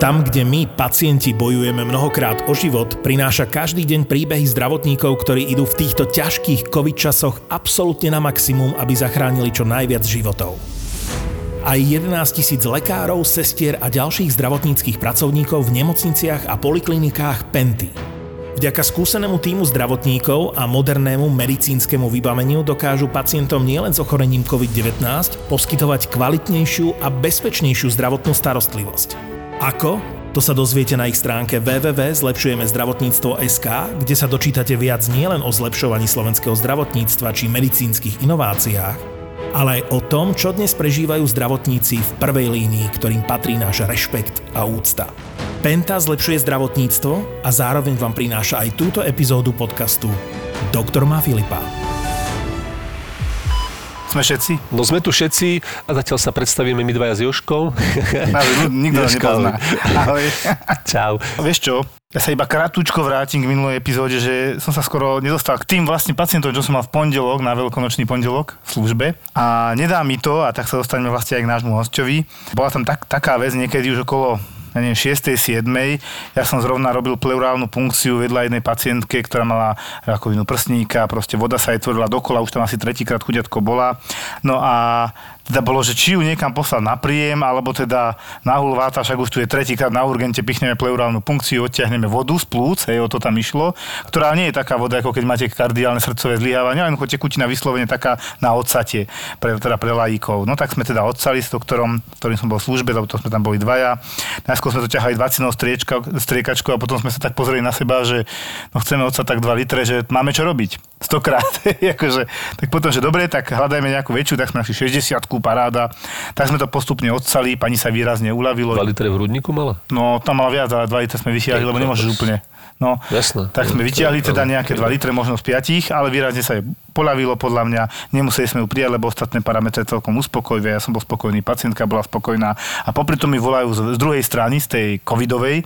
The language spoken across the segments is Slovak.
Tam, kde my, pacienti, bojujeme mnohokrát o život, prináša každý deň príbehy zdravotníkov, ktorí idú v týchto ťažkých covid časoch absolútne na maximum, aby zachránili čo najviac životov. Aj 11 tisíc lekárov, sestier a ďalších zdravotníckých pracovníkov v nemocniciach a poliklinikách Penty. Vďaka skúsenému týmu zdravotníkov a modernému medicínskemu vybaveniu dokážu pacientom nielen s ochorením COVID-19 poskytovať kvalitnejšiu a bezpečnejšiu zdravotnú starostlivosť. Ako? To sa dozviete na ich stránke www.zlepšujeme zdravotníctvo.sk, kde sa dočítate viac nielen o zlepšovaní slovenského zdravotníctva či medicínskych inováciách, ale aj o tom, čo dnes prežívajú zdravotníci v prvej línii, ktorým patrí náš rešpekt a úcta. Penta zlepšuje zdravotníctvo a zároveň vám prináša aj túto epizódu podcastu Doktor má Filipa. Sme všetci? No sme tu všetci a zatiaľ sa predstavíme my dvaja s Joškou. nikto nás nepozná. Ahoj. Čau. Vieš čo, ja sa iba krátko vrátim k minulej epizóde, že som sa skoro nedostal k tým vlastne pacientom, čo som mal v pondelok, na veľkonočný pondelok v službe. A nedá mi to, a tak sa dostaneme vlastne aj k nášmu hostovi. Bola tam tak, taká vec niekedy už okolo ja neviem, 6. 7. Ja som zrovna robil pleurálnu funkciu vedľa jednej pacientke, ktorá mala rakovinu prsníka, proste voda sa jej tvorila dokola, už tam asi tretíkrát chudiatko bola. No a teda bolo, že či ju niekam poslať na príjem, alebo teda na hulváta, však už tu je tretíkrát na urgente, pichneme pleurálnu funkciu, odtiahneme vodu z plúc, hej, o to tam išlo, ktorá nie je taká voda, ako keď máte kardiálne srdcové zlyhávanie, len tekutina vyslovene taká na odsate, pre, teda pre lajíkov. No tak sme teda odsali s doktorom, ktorým som bol v službe, lebo to sme tam boli dvaja. Najskôr sme to ťahali 20 striekačkou a potom sme sa tak pozreli na seba, že no chceme odsať tak 2 litre, že máme čo robiť. Stokrát. akože, tak potom, že dobre, tak hľadajme nejakú väčšiu, tak sme našli 60 paráda. Tak sme to postupne odsali, pani sa výrazne uľavilo. 2 litre v hrudníku mala? No, tam mala viac, ale 2 litre sme vysiahli, lebo nemôžeš úplne. No, Jasné. tak sme vytiahli teda nejaké 2 litre, možno z 5, ale výrazne sa jej poľavilo podľa mňa. Nemuseli sme ju prijať, lebo ostatné parametre celkom uspokojivé. Ja som bol spokojný, pacientka bola spokojná. A popri tom mi volajú z, z druhej strany, z tej covidovej,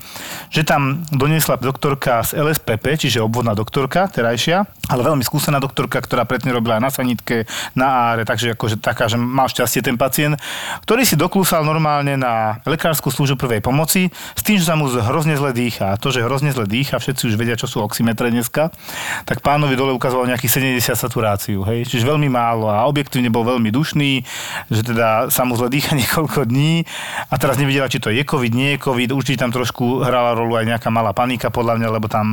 že tam doniesla doktorka z LSPP, čiže obvodná doktorka, terajšia, ale veľmi skúsená doktorka, ktorá predtým robila na sanitke, na áre, takže akože taká, že mal šťastie ten pacient, ktorý si doklúsal normálne na lekárskú službu prvej pomoci, s tým, že sa mu hrozne zle dýcha. A to, že hrozne zle dýcha, všetci už vedia, čo sú oximetre dneska, tak pánovi dole ukazoval nejakých 70 saturáciu, hej, čiže veľmi málo a objektívne bol veľmi dušný, že teda sa mu zle dýcha niekoľko dní. A teraz nevidela, či to je COVID, nie je COVID, určite tam trošku hrala rolu aj nejaká malá panika podľa mňa, lebo tam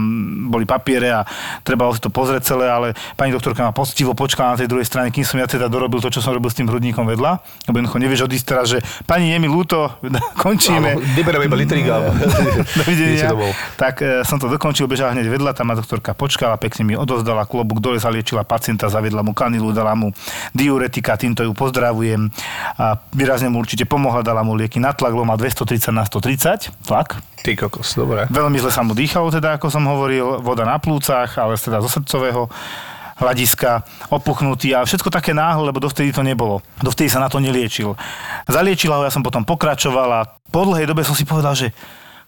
boli papiere a treba si to pozrieť celé, ale pani doktorka ma poctivo počkala na tej druhej strane, kým som ja teda dorobil to, čo som robil s tým hrudníkom vedľa, lebo jednoducho nevieš odísť teraz, že pani je mi ľúto, končíme. Vybereme iba litrík Dovidenia. Tak e, som to dokončil, bežala hneď vedľa, tam ma doktorka počkala, pekne mi odozdala klobúk, dole zaliečila pacienta, zaviedla mu kanilu, dala mu diuretika, týmto ju pozdravujem a výrazne mu určite pomohla, dala mu lieky na tlak, má 230 na 130 tlak. Ty kokos, dobre. Veľmi zle sa mu dýchalo, teda ako som hovoril, voda na plúcach, ale teda zo srdcového hľadiska, opuchnutý a všetko také náhle, lebo dovtedy to nebolo. Dovtedy sa na to neliečil. Zaliečila ho, ja som potom pokračoval a po dlhej dobe som si povedal, že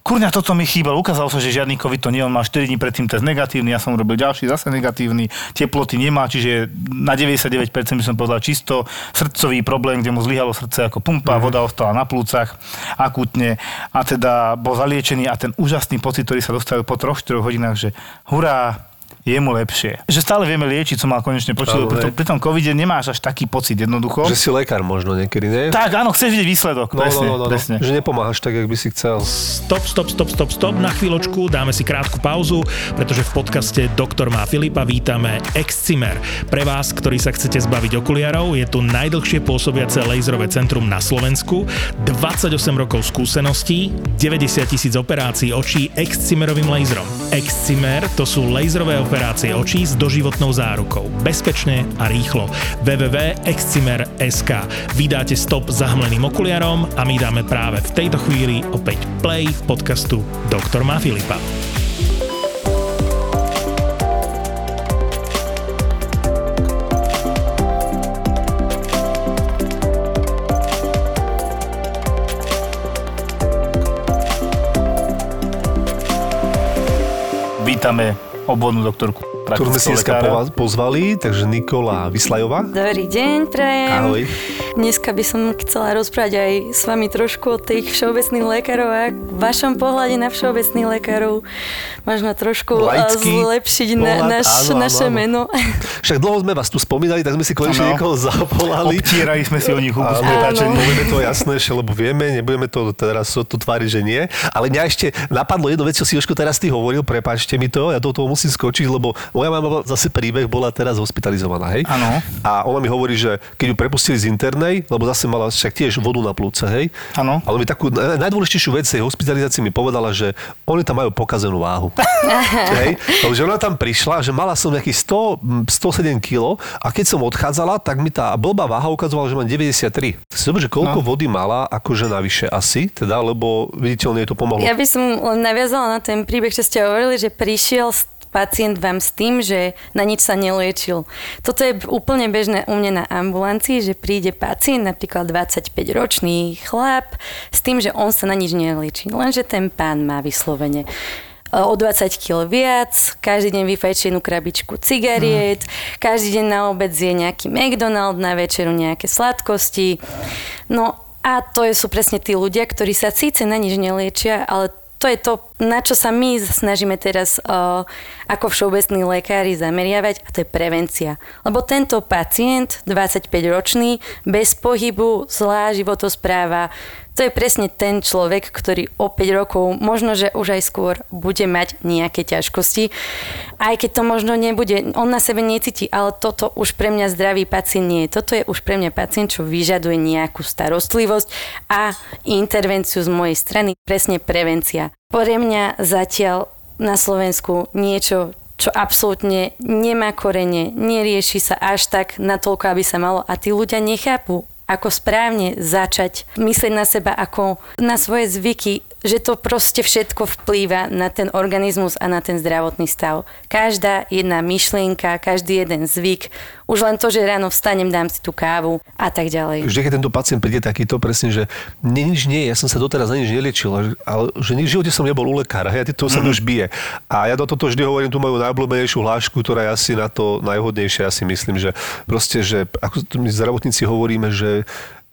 Kurňa, toto mi chýbalo. Ukázalo sa, že žiadny COVID to nie. On má 4 dní predtým test negatívny, ja som robil ďalší zase negatívny, teploty nemá, čiže na 99% by som povedal čisto srdcový problém, kde mu zlyhalo srdce ako pumpa, mm-hmm. voda ostala na plúcach akútne a teda bol zaliečený a ten úžasný pocit, ktorý sa dostal po 3-4 hodinách, že hurá, je mu lepšie. Že stále vieme liečiť, som mal konečne počuť, pri, tom, pri tom covide nemáš až taký pocit jednoducho. Že si lekár možno niekedy, nie? Tak, áno, chceš vidieť výsledok. No, presne, no, no, no, presne. Že nepomáhaš tak, jak by si chcel. Stop, stop, stop, stop, stop. Na chvíľočku dáme si krátku pauzu, pretože v podcaste Doktor má Filipa vítame Excimer. Pre vás, ktorí sa chcete zbaviť okuliarov, je tu najdlhšie pôsobiace laserové centrum na Slovensku, 28 rokov skúseností, 90 tisíc operácií očí Excimerovým laserom. Excimer to sú laserové operácie očí s doživotnou zárukou. Bezpečne a rýchlo. www.excimer.sk Vydáte stop zahmleným okuliarom a my dáme práve v tejto chvíli opäť play podcastu Doktor má Filipa. Vítame obvodnú doktorku ktorú sme si dneska pozvali, takže Nikola Vyslajová. Dobrý deň, prajem. Ahoj. Dneska by som chcela rozprávať aj s vami trošku o tých všeobecných lekárov a vašom pohľade na všeobecných lekárov. Možno trošku eh, Laický zlepšiť na, naš, áno, áno, naše áno. meno. Však dlho sme vás tu spomínali, tak sme si konečne niekoho zavolali. Obtierali sme si o nich hubu. Povieme to jasnejšie, lebo vieme, nebudeme to teraz tu tváriť, že nie. Ale mňa ešte napadlo jednu vec, čo si Jožko teraz ty hovoril, prepáčte mi to, ja do toho musím skočiť, lebo moja mama zase príbeh bola teraz hospitalizovaná, hej? Áno. A ona mi hovorí, že keď ju prepustili z internej, lebo zase mala však tiež vodu na plúce, hej? Áno. Ale mi takú na- najdôležitejšiu vec tej hospitalizácii mi povedala, že oni tam majú pokazenú váhu. hej? Lebo že ona tam prišla, že mala som nejakých 100, mm, 107 kg a keď som odchádzala, tak mi tá blbá váha ukazovala, že mám 93. Tak si zober, že koľko No. vody mala akože navyše asi, teda, lebo viditeľne jej to pomohlo. Ja by som len naviazala na ten príbeh, čo ste hovorili, že prišiel s- pacient vám s tým, že na nič sa neliečil. Toto je úplne bežné u mňa na ambulancii, že príde pacient, napríklad 25-ročný chlap, s tým, že on sa na nič neliečí. Lenže ten pán má vyslovene e, o 20 kg viac, každý deň vyfajčí jednu krabičku cigariet, každý deň na obed je nejaký McDonald, na večeru nejaké sladkosti. No a to sú presne tí ľudia, ktorí sa síce na nič neliečia, ale to je to, na čo sa my snažíme teraz uh, ako všeobecní lekári zameriavať a to je prevencia. Lebo tento pacient, 25-ročný, bez pohybu, zlá životospráva, to je presne ten človek, ktorý o 5 rokov, možno, že už aj skôr, bude mať nejaké ťažkosti. Aj keď to možno nebude, on na sebe necíti, ale toto už pre mňa zdravý pacient nie je. Toto je už pre mňa pacient, čo vyžaduje nejakú starostlivosť a intervenciu z mojej strany, presne prevencia. Pre mňa zatiaľ na Slovensku niečo, čo absolútne nemá korene, nerieši sa až tak natoľko, aby sa malo. A tí ľudia nechápu, ako správne začať myslieť na seba ako na svoje zvyky, že to proste všetko vplýva na ten organizmus a na ten zdravotný stav. Každá jedna myšlienka, každý jeden zvyk, už len to, že ráno vstanem, dám si tú kávu a tak ďalej. Vždy, keď tento pacient príde takýto, presne, že ni- nič nie, ja som sa doteraz na nič neliečil, ale- že nič v živote som nebol u lekára, hej, a to sa mi už bije. A ja do toto vždy hovorím tú moju najobľúbenejšiu hlášku, ktorá je asi na to najhodnejšia, ja si myslím, že proste, že ako my zdravotníci hovoríme, že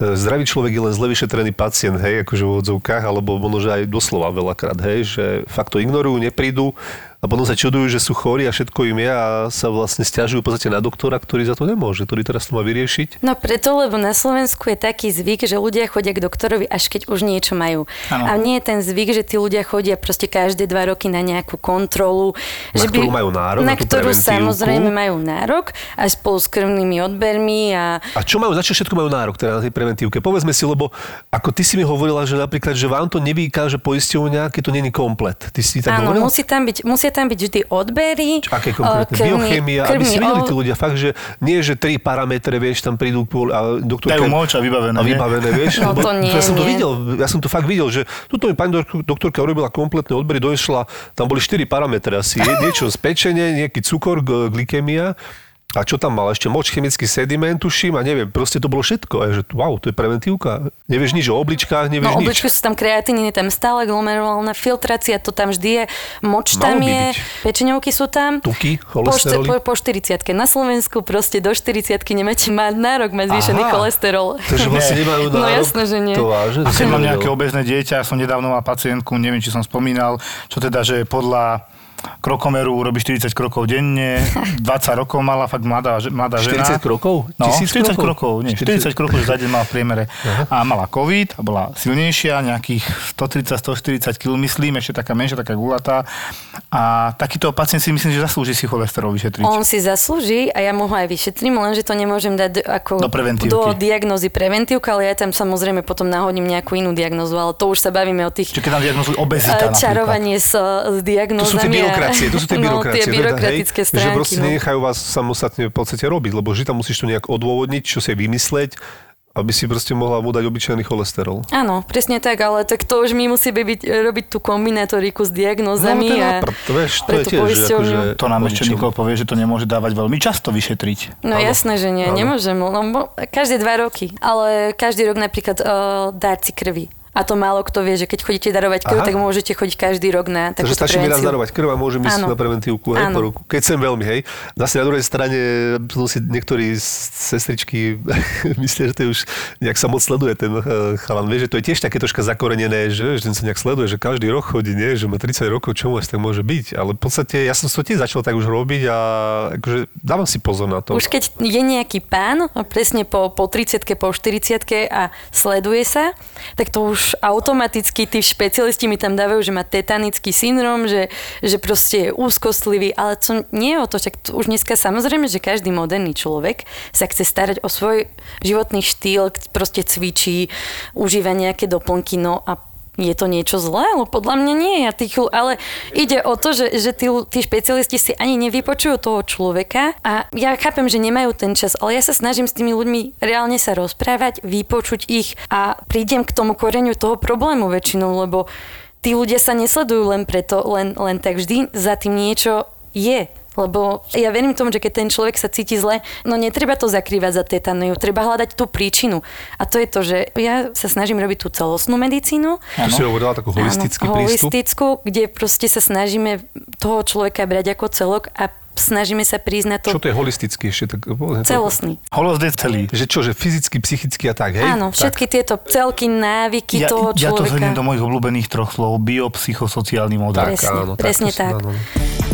zdravý človek je len zle vyšetrený pacient, hej, akože v odzovkách, alebo možno, aj doslova veľakrát, hej, že fakt to ignorujú, neprídu a potom sa čudujú, že sú chorí a všetko im je a sa vlastne stiažujú v podstate na doktora, ktorý za to nemôže, ktorý teraz to má vyriešiť. No preto, lebo na Slovensku je taký zvyk, že ľudia chodia k doktorovi, až keď už niečo majú. Áno. A nie je ten zvyk, že tí ľudia chodia proste každé dva roky na nejakú kontrolu. Na že ktorú majú nárok, Na na ktorú samozrejme majú nárok, aj spolu s krvnými odbermi a A čo majú, za čo všetko majú nárok teda na tej preventívke? Povedzme si, lebo ako ty si mi hovorila, že napríklad, že vám to nevykáže poisťovňa, keď to není komplet. Ty si tak Áno, hovorila? musí tam byť, musia tam byť vždy odbery. Čo, aké eh, konkrétne? krvný- Biochémia, aby krvný si vedeli ol- tí ľudia fakt, že nie, že tri parametre, vieš, tam prídu kvôli, a doktorka... Dajú moč a vybavené, A vybavené, vieš. No lebo to nie, ja som to nie. videl, ja som to fakt videl, že tuto mi pani dok- doktorka urobila kompletné odbery, došla, tam boli štyri parametre asi, niečo z pečenie, nejaký cukor, g- glykemia, a čo tam mal? Ešte moč, chemický sediment, tuším, a neviem, proste to bolo všetko. A že wow, to je preventívka. Nevieš nič o obličkách, nevieš No nič. obličky sú tam kreatíny, je tam stále glomerulálna filtrácia, to tam vždy je, moč tam Malo je, byť. pečeňovky sú tam. Tuky, po, cholesterol. po, po 40 Na Slovensku proste do 40 nemáte mať nárok mať zvýšený Aha. cholesterol. Takže vlastne nemajú No nárok. jasné, že nie. To vážne? to som mám nejaké obezné dieťa, som nedávno mal pacientku, neviem, či som spomínal, čo teda, že podľa krokomeru urobí 40 krokov denne, 20 rokov mala, fakt mladá, mladá žena. 40 krokov? No, 1000 40 krokov? krokov, nie, 40 krokov, za deň mala v priemere. A mala COVID a bola silnejšia, nejakých 130-140 kg, myslím, ešte taká menšia, taká gulatá. A takýto pacient si myslím, že zaslúži si cholesterol vyšetriť. On si zaslúži a ja mu ho aj vyšetrím, lenže to nemôžem dať do- ako Do preventívky. do diagnózy preventívka, ale ja tam samozrejme potom nahodím nejakú inú diagnózu, ale to už sa bavíme o tých Čiže keď nám diagnozujú obezita napríklad. čarovanie s, s To diagnózami. Byrokracie, to sú tie byrokracie. No, tie teda, byrokratické hej, Že stránky. proste no. nenechajú vás samostatne v podstate robiť, lebo vždy tam musíš to nejak odôvodniť, čo si vymysleť, aby si proste mohla mu dať obyčajný cholesterol. Áno, presne tak, ale tak to už my musíme byť, robiť tú kombinatoriku s diagnózami no, a to, je, vieš, to je tiež poisťovňu. akože To nám ešte. Nikol povie, že to nemôže dávať veľmi často vyšetriť. No Áno. jasné, že nie, Áno. nemôžem, lebo každé dva roky, ale každý rok napríklad uh, dárci krvi. A to málo kto vie, že keď chodíte darovať krv, Aha. tak môžete chodiť každý rok na Takže takúto stačí mi raz darovať krv a môžem ísť na preventívku hej, po ruku. Keď sem veľmi, hej. Zase na druhej strane sú si niektorí sestričky myslia, že to je už nejak sa moc sleduje ten eh, chalan. Vieš, že to je tiež také troška zakorenené, že, že ten sa nejak sleduje, že každý rok chodí, nie? že má 30 rokov, čo asi tak môže byť. Ale v podstate ja som to tiež začal tak už robiť a akože dávam si pozor na to. Už keď je nejaký pán, presne po, po 30 po 40 a sleduje sa, tak to už automaticky tí špecialisti mi tam dávajú, že má tetanický syndrom, že, že proste je úzkostlivý, ale to nie je o to, však to už dneska samozrejme, že každý moderný človek sa chce starať o svoj životný štýl, proste cvičí, užíva nejaké doplnky, no a je to niečo zlé? Ale podľa mňa nie. Ja tých, ale ide o to, že, že tí, tí špecialisti si ani nevypočujú toho človeka a ja chápem, že nemajú ten čas, ale ja sa snažím s tými ľuďmi reálne sa rozprávať, vypočuť ich a prídem k tomu koreňu toho problému väčšinou, lebo tí ľudia sa nesledujú len preto, len, len tak vždy za tým niečo je. Lebo ja verím tomu, že keď ten človek sa cíti zle, no netreba to zakrývať za tetaniu, treba hľadať tú príčinu. A to je to, že ja sa snažím robiť tú celostnú medicínu, Tu si hovorila takú holistický Áno, prístup. holistickú, kde proste sa snažíme toho človeka brať ako celok a snažíme sa na to Čo to je holistický ešte? Tak, celostný. Holos je celý. Že čo, že fyzicky, psychicky a tak, hej? Áno, všetky tieto celky, návyky Ja, toho ja to človeka. zhrniem do mojich obľúbených troch slov. Biopsychosociálny model. Tak, Presne, áno, tak presne to som- tak. áno, áno.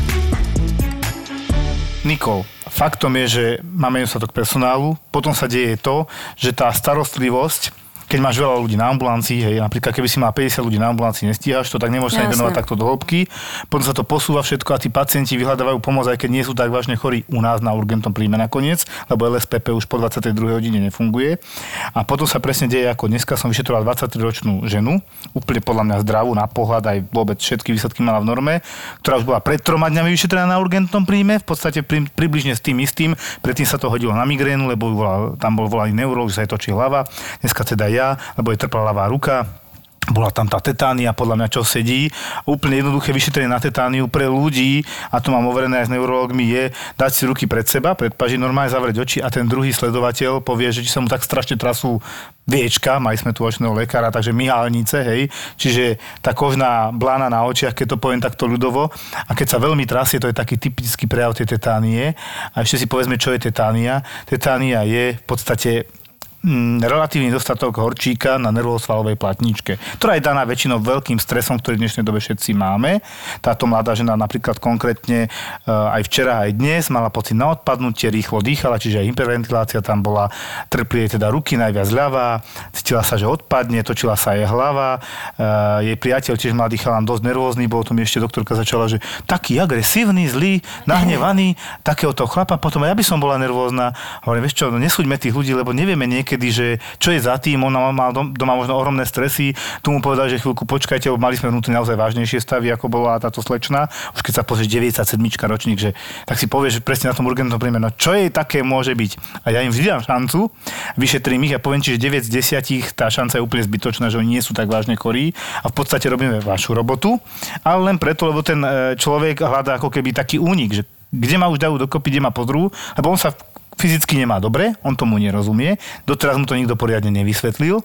Nikol, faktom je, že máme nedostatok personálu, potom sa deje to, že tá starostlivosť, keď máš veľa ľudí na ambulancii, hej, napríklad keby si mal 50 ľudí na ambulancii, nestíhaš to, tak nemôžeš sa venovať takto do hĺbky. Potom sa to posúva všetko a tí pacienti vyhľadávajú pomoc, aj keď nie sú tak vážne chorí u nás na urgentnom príjme nakoniec, lebo LSPP už po 22. hodine nefunguje. A potom sa presne deje, ako dneska som vyšetroval 23-ročnú ženu, úplne podľa mňa zdravú na pohľad, aj vôbec všetky výsledky mala v norme, ktorá už bola pred troma dňami vyšetrená na urgentnom príjme, v podstate pri, približne s tým istým. Predtým sa to hodilo na migrénu, lebo volal, tam bol volaný neurolog, že sa jej točí hlava. Dneska teda ja, lebo je trpla ľavá ruka, bola tam tá tetánia, podľa mňa, čo sedí. Úplne jednoduché vyšetrenie na tetániu pre ľudí, a to mám overené aj s neurologmi, je dať si ruky pred seba, pred paži, normálne zavrieť oči a ten druhý sledovateľ povie, že či sa mu tak strašne trasú viečka, mali sme tu očného lekára, takže myhalnice, hej, čiže tá kožná blána na očiach, keď to poviem takto ľudovo, a keď sa veľmi trasie, to je taký typický prejav tej tetánie. A ešte si povedzme, čo je tetánia. Tetánia je v podstate relatívny dostatok horčíka na nervosvalovej platničke, ktorá je daná väčšinou veľkým stresom, ktorý v dnešnej dobe všetci máme. Táto mladá žena napríklad konkrétne e, aj včera, aj dnes mala pocit na odpadnutie, rýchlo dýchala, čiže aj hyperventilácia tam bola, trpli jej teda ruky najviac ľava, cítila sa, že odpadne, točila sa jej hlava, e, jej priateľ tiež mladý chalán dosť nervózny, bol tu ešte doktorka začala, že taký agresívny, zlý, nahnevaný, takéhoto chlapa, potom aj ja by som bola nervózna. Hovorím, vieš čo, no nesúďme tých ľudí, lebo nevieme niekedy, že čo je za tým, ona mal dom- doma možno ohromné stresy, tu mu povedal, že chvíľku počkajte, mali sme vnútri naozaj vážnejšie stavy, ako bola táto slečna. Už keď sa pozrieš 97 ročník, že tak si povieš, že presne na tom urgentnom príjme, no čo jej také môže byť. A ja im vždy dám šancu, vyšetrím ich a poviem ti, že 9 z 10 tá šanca je úplne zbytočná, že oni nie sú tak vážne chorí a v podstate robíme vašu robotu, ale len preto, lebo ten e, človek hľadá ako keby taký únik, že kde ma už dajú dokopy, kde ma podrú, lebo on sa fyzicky nemá dobre, on tomu nerozumie, doteraz mu to nikto poriadne nevysvetlil.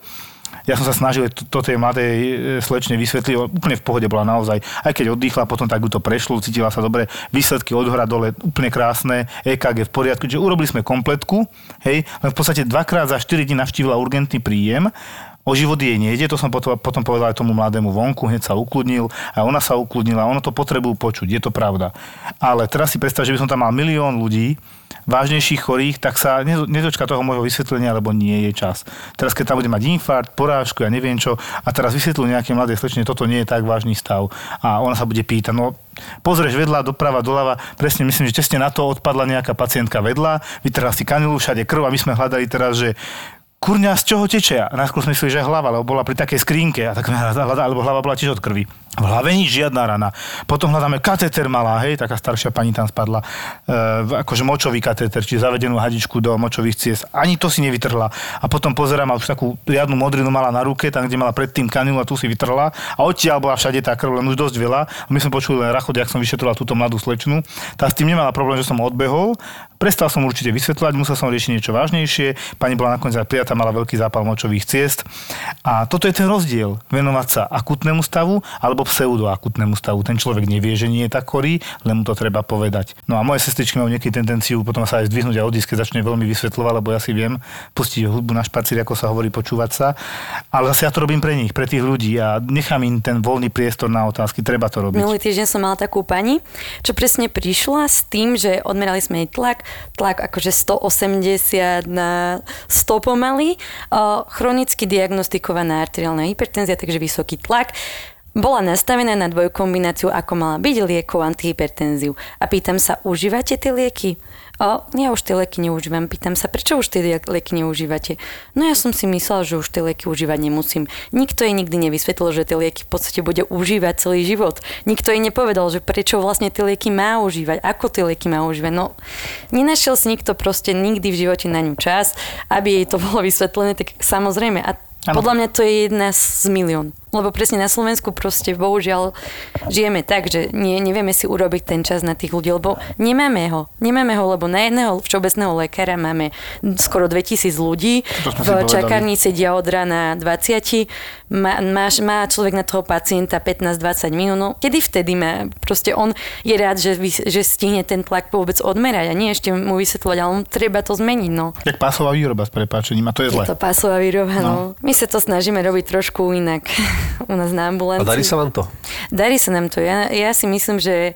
Ja som sa snažil to, to tej mladej e, slečne vysvetliť, úplne v pohode bola naozaj, aj keď oddychla, potom tak ju to prešlo, cítila sa dobre, výsledky od hora dole úplne krásne, EKG v poriadku, čiže urobili sme kompletku, hej, len v podstate dvakrát za 4 dní navštívila urgentný príjem, O život jej nejde, to som potom, potom povedal aj tomu mladému vonku, hneď sa ukludnil a ona sa ukludnila, ono to potrebujú počuť, je to pravda. Ale teraz si predstav, že by som tam mal milión ľudí, vážnejších chorých, tak sa nedočka toho môjho vysvetlenia, lebo nie je čas. Teraz, keď tam bude mať infarkt, porážku, ja neviem čo, a teraz vysvetlú nejaké mladé slečne, toto nie je tak vážny stav. A ona sa bude pýtať, no pozrieš vedľa, doprava, doľava, presne myslím, že tesne na to odpadla nejaká pacientka vedľa, vytrhla si kanilu, všade krv a my sme hľadali teraz, že kurňa, z čoho teče? A najskôr sme že hlava, lebo bola pri takej skrínke, a tak sme hľadali, hlava bola tiež od krvi. V hlave nič, žiadna rana. Potom hľadáme katéter malá, hej, taká staršia pani tam spadla, e, akože močový katéter, čiže zavedenú hadičku do močových ciest. Ani to si nevytrhla. A potom pozerám, a už takú riadnu modrinu mala na ruke, tam, kde mala predtým kanilu a tu si vytrhla. A odtiaľ bola všade tá krv, len už dosť veľa. My sme počuli len rachod, jak som vyšetroval túto mladú slečnu. Tá s tým nemala problém, že som odbehol, Prestal som určite vysvetľovať, musel som riešiť niečo vážnejšie. Pani bola nakoniec aj prijatá, mala veľký zápal močových ciest. A toto je ten rozdiel. Venovať sa akutnému stavu alebo pseudoakutnému stavu. Ten človek nevie, že nie je tak chorý, len mu to treba povedať. No a moje sestričky majú niekedy tendenciu potom sa aj zdvihnúť a odísť, keď začne veľmi vysvetľovať, lebo ja si viem pustiť hudbu na špacír, ako sa hovorí, počúvať sa. Ale zase ja to robím pre nich, pre tých ľudí a nechám im ten voľný priestor na otázky. Treba to robiť. Minulý týždeň som mala takú pani, čo presne prišla s tým, že odmerali sme jej tlak, tlak akože 180 na 100 pomaly, chronicky diagnostikovaná arteriálna hypertenzia, takže vysoký tlak bola nastavená na dvojkombináciu, ako mala byť liekov antihypertenziu. A pýtam sa, užívate tie lieky? O, ja už tie lieky neužívam. Pýtam sa, prečo už tie lieky neužívate? No ja som si myslela, že už tie lieky užívať nemusím. Nikto jej nikdy nevysvetlil, že tie lieky v podstate bude užívať celý život. Nikto jej nepovedal, že prečo vlastne tie lieky má užívať, ako tie lieky má užívať. No, nenašiel si nikto proste nikdy v živote na ňu čas, aby jej to bolo vysvetlené, tak samozrejme. A Ano. Podľa mňa to je jedna z milión. Lebo presne na Slovensku proste bohužiaľ žijeme tak, že nie, nevieme si urobiť ten čas na tých ľudí, lebo nemáme ho. Nemáme ho, lebo na jedného všeobecného lekára máme skoro 2000 ľudí. V čakárni sedia od rána 20. Má, má, má človek na toho pacienta 15-20 minút. No, kedy vtedy má? Proste on je rád, že, že stihne ten tlak vôbec odmerať a nie ešte mu vysvetľovať, ale on treba to zmeniť. No. Jak pásová výroba s prepáčením a to je zle. Je to pásová výroba, no. no. My sa to snažíme robiť trošku inak u nás na ambulancii. A darí sa vám to? Darí sa nám to. Ja, ja si myslím, že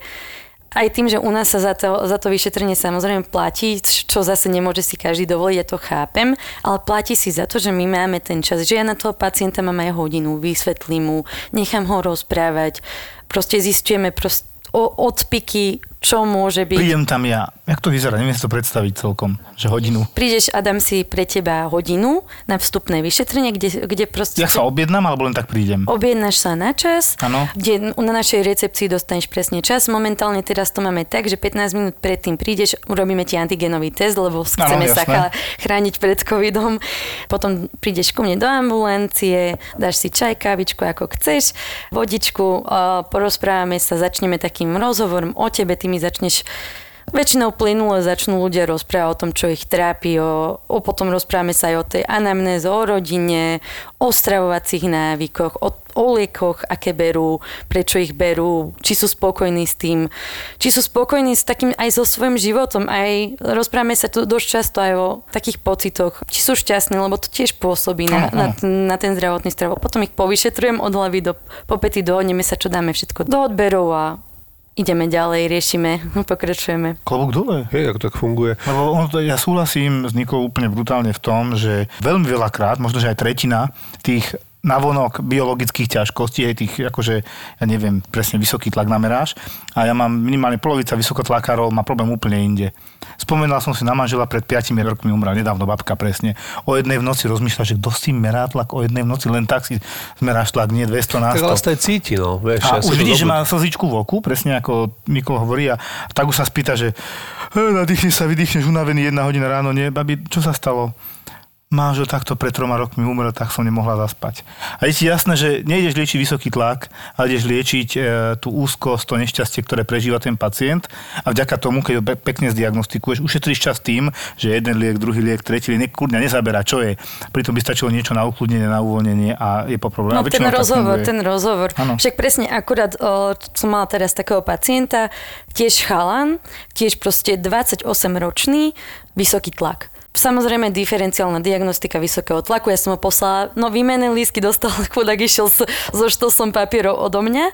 aj tým, že u nás sa za to, za to vyšetrenie samozrejme platí, čo zase nemôže si každý dovoliť, ja to chápem, ale platí si za to, že my máme ten čas, že ja na toho pacienta mám aj hodinu, vysvetlím mu, nechám ho rozprávať, proste zistujeme proste odpiky, čo môže byť. Prídem tam ja. Jak to vyzerá? Neviem si to predstaviť celkom, že hodinu. Prídeš, Adam si pre teba hodinu na vstupné vyšetrenie, kde, kde proste... Ja sa objednám, alebo len tak prídem? Objednáš sa na čas, ano. kde na našej recepcii dostaneš presne čas. Momentálne teraz to máme tak, že 15 minút predtým prídeš, urobíme ti antigenový test, lebo chceme ano, sa chrániť pred covidom. Potom prídeš ku mne do ambulancie, dáš si čaj, kávičku, ako chceš, vodičku, porozprávame sa, začneme takým rozhovorom o tebe, ty mi začneš Väčšinou plynulo začnú ľudia rozprávať o tom, čo ich trápi, o, o potom rozprávame sa aj o tej anamnéze, o rodine, o stravovacích návykoch, o, o liekoch, aké berú, prečo ich berú, či sú spokojní s tým, či sú spokojní s takým aj so svojím životom, aj rozprávame sa tu dosť často aj o takých pocitoch, či sú šťastní, lebo to tiež pôsobí na, na, na ten zdravotný stav. Potom ich povyšetrujem od hlavy do popety, dohodneme sa, čo dáme všetko do odberov a ideme ďalej, riešime, pokračujeme. Klobúk dole. Hej, ako tak funguje. Lebo ono to, ja súhlasím s Nikou úplne brutálne v tom, že veľmi veľakrát, možno že aj tretina tých navonok biologických ťažkostí, aj tých, akože, ja neviem, presne vysoký tlak nameráš. A ja mám minimálne polovica vysokotlakárov, má problém úplne inde. Spomenul som si na manžela pred 5 rokmi, umrela nedávno babka presne. O jednej v noci rozmýšľa, že kto si merá tlak o jednej v noci, len tak si zmeráš tlak, nie 200 na 100. Tak vlastne cíti, no. Vieš, a už vidíš, že má slzičku v oku, presne ako Mikol hovorí, a tak už sa spýta, že nadýchneš sa, vydýchneš unavený jedna hodina ráno, nie, babi, čo sa stalo? Manžel takto pred troma rokmi umrel, tak som nemohla zaspať. A je ti jasné, že nejdeš liečiť vysoký tlak, ale ideš liečiť e, tú úzkosť, to nešťastie, ktoré prežíva ten pacient a vďaka tomu, keď ho pekne zdiagnostikuješ, ušetríš čas tým, že jeden liek, druhý liek, tretí liek, kurňa nezaberá, čo je. Pritom by stačilo niečo na ukludnenie, na uvoľnenie a je po probléme. No ten rozhovor, ten rozhovor. Ano. Však presne akurát o, som mala teraz takého pacienta, tiež chalan, tiež proste 28 ročný, vysoký tlak Samozrejme, diferenciálna diagnostika vysokého tlaku. Ja som ho poslala, no výmenné lísky dostal, chudák išiel so štosom papierov odo mňa,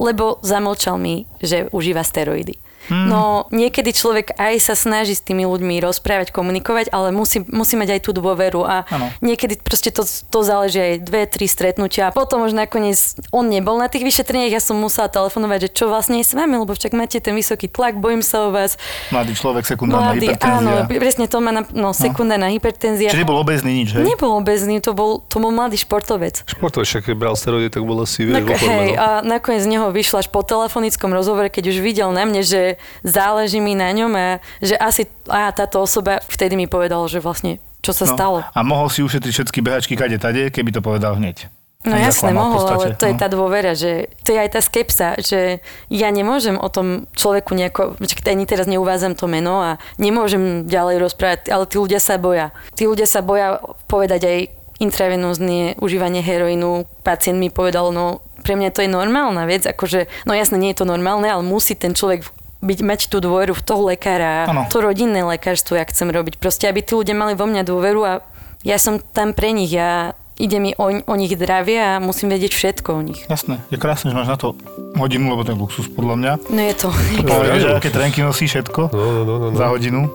lebo zamlčal mi, že užíva steroidy. Hmm. No niekedy človek aj sa snaží s tými ľuďmi rozprávať, komunikovať, ale musí, musí mať aj tú dôveru a ano. niekedy proste to, to záleží aj dve, tri stretnutia a potom už nakoniec on nebol na tých vyšetreniach, ja som musela telefonovať, že čo vlastne je s vami, lebo však máte ten vysoký tlak, bojím sa o vás. Mladý človek, sekundárna Mladý, hypertenzia. Áno, presne to má na, no, sekundárna no. hypertenzia. Čiže nebol obezný nič, hej? Nebol obezný, to bol, to bol mladý športovec. Športovec, však keď bral steroidy, tak bol asi vieš, tak, hej, a nakoniec z neho vyšla až po telefonickom rozhovore, keď už videl na mne, že záleží mi na ňom a že asi a táto osoba vtedy mi povedal, že vlastne čo sa no, stalo. A mohol si ušetriť všetky behačky kade tade, keby to povedal hneď. No zaklamal v mohol, ale to je no. tá dôvera, že to je aj tá skepsa, že ja nemôžem o tom človeku nejako, ani teraz neuvádzam to meno a nemôžem ďalej rozprávať, ale tí ľudia sa boja. Tí ľudia sa boja povedať aj intravenózne užívanie heroínu. Pacient mi povedal, no pre mňa to je normálna vec, akože, no jasne, nie je to normálne, ale musí ten človek byť, mať tú dôveru v toho lekára, Áno. to rodinné lekárstvo, ja chcem robiť. Proste, aby tí ľudia mali vo mňa dôveru a ja som tam pre nich, ja ide mi o, o nich zdravie a musím vedieť všetko o nich. Jasné, je krásne, že máš na to hodinu, lebo to je luxus podľa mňa. No je to. Povedal, že aké trenky nosí všetko No, no, no, no, no. za hodinu.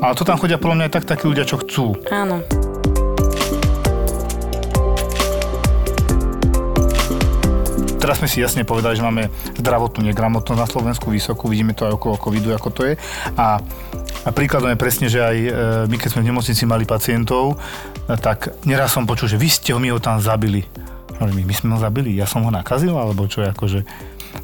Ale to tam chodia podľa mňa aj tak takí ľudia, čo chcú. Áno. Teraz sme si jasne povedali, že máme zdravotnú negramotnosť na Slovensku vysokú, vidíme to aj okolo covidu, ako to je. A, a príkladom je presne, že aj e, my, keď sme v nemocnici mali pacientov, e, tak neraz som počul, že vy ste ho, my ho tam zabili. Hovorím, my, sme ho zabili, ja som ho nakazil, alebo čo akože...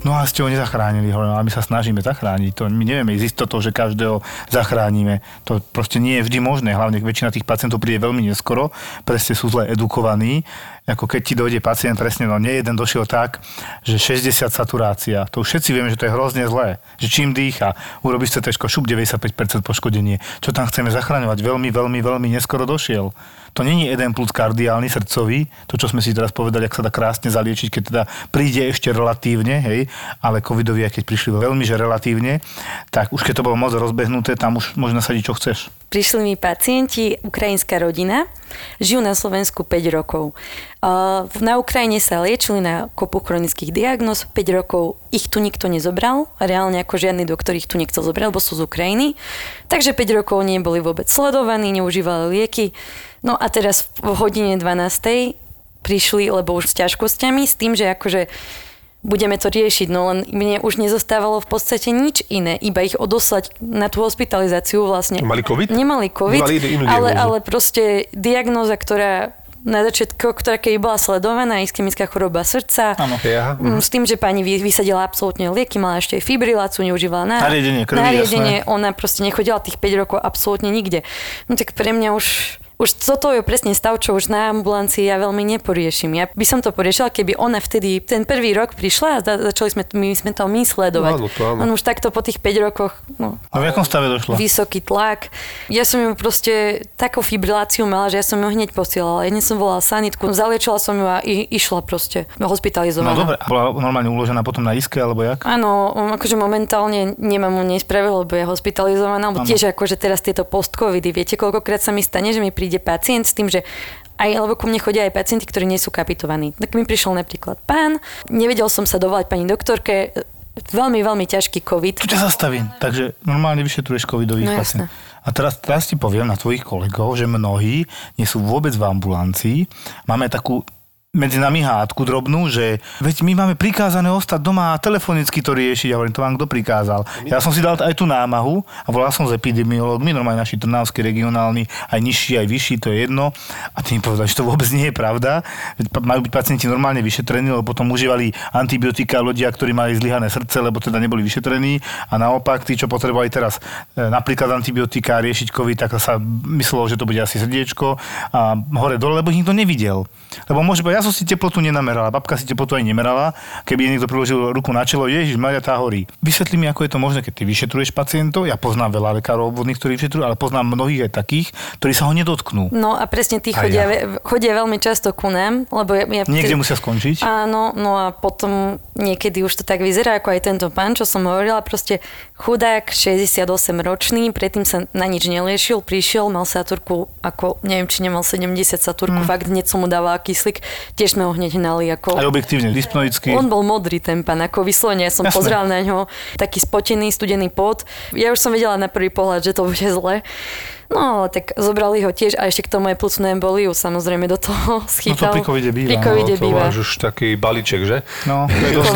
No a ste ho nezachránili, hovorím, ale my sa snažíme zachrániť. To, my nevieme ísť istotou, že každého zachránime. To proste nie je vždy možné, hlavne väčšina tých pacientov príde veľmi neskoro, presne sú zle edukovaní. Ako keď ti dojde pacient, presne, no nie jeden došiel tak, že 60 saturácia. To už všetci vieme, že to je hrozne zlé. Že čím dýcha, urobíš težko, šup 95% poškodenie. Čo tam chceme zachraňovať? Veľmi, veľmi, veľmi neskoro došiel. To není jeden plus kardiálny, srdcový, to čo sme si teraz povedali, ak sa dá krásne zaliečiť, keď teda príde ešte relatívne, hej, ale covidovi, aj keď prišli veľmi, že relatívne, tak už keď to bolo moc rozbehnuté, tam už môžeš nasadiť, čo chceš. Prišli mi pacienti, ukrajinská rodina, žijú na Slovensku 5 rokov. Na Ukrajine sa liečili na kopu chronických diagnóz, 5 rokov ich tu nikto nezobral, reálne ako žiadny doktor ich tu nechcel zobrať, lebo sú z Ukrajiny. Takže 5 rokov neboli vôbec sledovaní, neužívali lieky. No a teraz v hodine 12. prišli, lebo už s ťažkosťami, s tým, že akože budeme to riešiť, no len mne už nezostávalo v podstate nič iné, iba ich odoslať na tú hospitalizáciu vlastne. Mali COVID? Nemali COVID, Mali inú ale, ale proste diagnóza, ktorá na začiatku, ktorá keď bola sledovaná, ischemická choroba srdca, Áno. Ja. Mm, S tým, že pani vy- vysadila absolútne lieky, mala ešte aj fibriláciu, neužívala na... Nariadenie krvi, Nariadenie, ona proste nechodila tých 5 rokov absolútne nikde. No tak pre mňa už... Už toto je presne stav, čo už na ambulancii ja veľmi neporiešim. Ja by som to poriešila, keby ona vtedy ten prvý rok prišla a za- začali sme, my sme to my sledovať. Áno, to áno. On už takto po tých 5 rokoch, no, A v akom stave došla? vysoký tlak. Ja som ju proste takú fibriláciu mala, že ja som ju hneď posielala. Ja som volala sanitku, zaliečila som ju a i, išla proste hospitalizovaná. No dobre, a bola normálne uložená potom na iske, alebo jak? Áno, akože momentálne nemám mu nespravil, lebo je hospitalizovaná, alebo Áno. tiež akože teraz tieto post-covidy, viete, koľkokrát sa mi stane, že mi príde pacient s tým, že aj, lebo ku mne chodia aj pacienti, ktorí nie sú kapitovaní. Tak mi prišiel napríklad pán, nevedel som sa dovolať pani doktorke, veľmi, veľmi ťažký COVID. Tu ťa zastavím. Takže normálne vyšetruješ covidových No pacientov. A teraz, teraz ti poviem na tvojich kolegov, že mnohí nie sú vôbec v ambulancii. Máme takú medzi nami hádku drobnú, že veď my máme prikázané ostať doma a telefonicky to riešiť. Ja hovorím, to vám kto prikázal. Ja som si dal aj tú námahu a volal som s epidemiológmi, normálne naši trnavskí regionálni, aj nižší, aj vyšší, to je jedno. A tí mi povedali, že to vôbec nie je pravda. Majú byť pacienti normálne vyšetrení, lebo potom užívali antibiotika ľudia, ktorí mali zlyhané srdce, lebo teda neboli vyšetrení. A naopak, tí, čo potrebovali teraz e, napríklad antibiotika riešiť COVID, tak sa myslelo, že to bude asi srdiečko a hore dole, lebo ich nikto nevidel. Lebo môže ja si teplotu nenamerala, babka si teplotu aj nemerala, keby jej niekto priložil ruku na čelo, ježiš, Maria, tá horí. Vysvetli mi, ako je to možné, keď ty vyšetruješ pacientov, ja poznám veľa lekárov obvodných, ktorí vyšetrujú, ale poznám mnohých aj takých, ktorí sa ho nedotknú. No a presne tí chodia, ja. chodia veľmi často ku nám, lebo ja, ja Niekde musia skončiť. Áno, no a potom niekedy už to tak vyzerá, ako aj tento pán, čo som hovorila, proste chudák, 68 ročný, predtým sa na nič neliešil, prišiel, mal saturku, ako neviem, či nemal 70 saturku, Hm. fakt hneď som mu dával kyslík, tiež sme ho hneď hnali ako... Aj objektívne, dyspnoický. On bol modrý ten pán, ako vyslovene, ja som Jasné. pozrela na ňo, taký spotený, studený pot. Ja už som vedela na prvý pohľad, že to bude zle. No, tak zobrali ho tiež a ešte k tomu aj plúcnú emboliu samozrejme do toho schýtal. pri covide býva, Pri no, to býva. máš už taký balíček, že? No, to je dosť.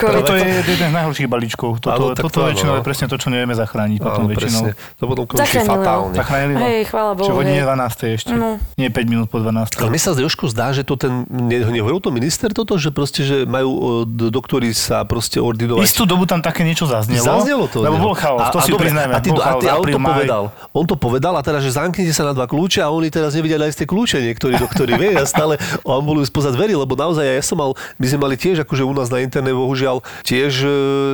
Toto je jeden z najhorších balíčkov. Toto, tak toto to väčšinou je no. presne to, čo nevieme zachrániť potom väčšinou. presne. To potom končí fatálne. Zachránili ho. Hej, chvála Bohu, Čo hej. 12. ešte. No. Nie 5 minút po 12. Ale mne sa trošku zdá, že to ten, ne, nehovoril to minister toto, že proste, že majú o, d- doktori sa proste ordinovať. Istú dobu tam také niečo zaznelo. Zaznelo to. Lebo bol chaos, to si priznajme. A, ty, on to povedal. On to povedal, dala teraz, že zamknite sa na dva kľúče a oni teraz nevedia nájsť tie kľúče niektorí doktori, vie, ja stále ambulujú spoza dverí, lebo naozaj ja som mal, my sme mali tiež akože u nás na interne, bohužiaľ, tiež e,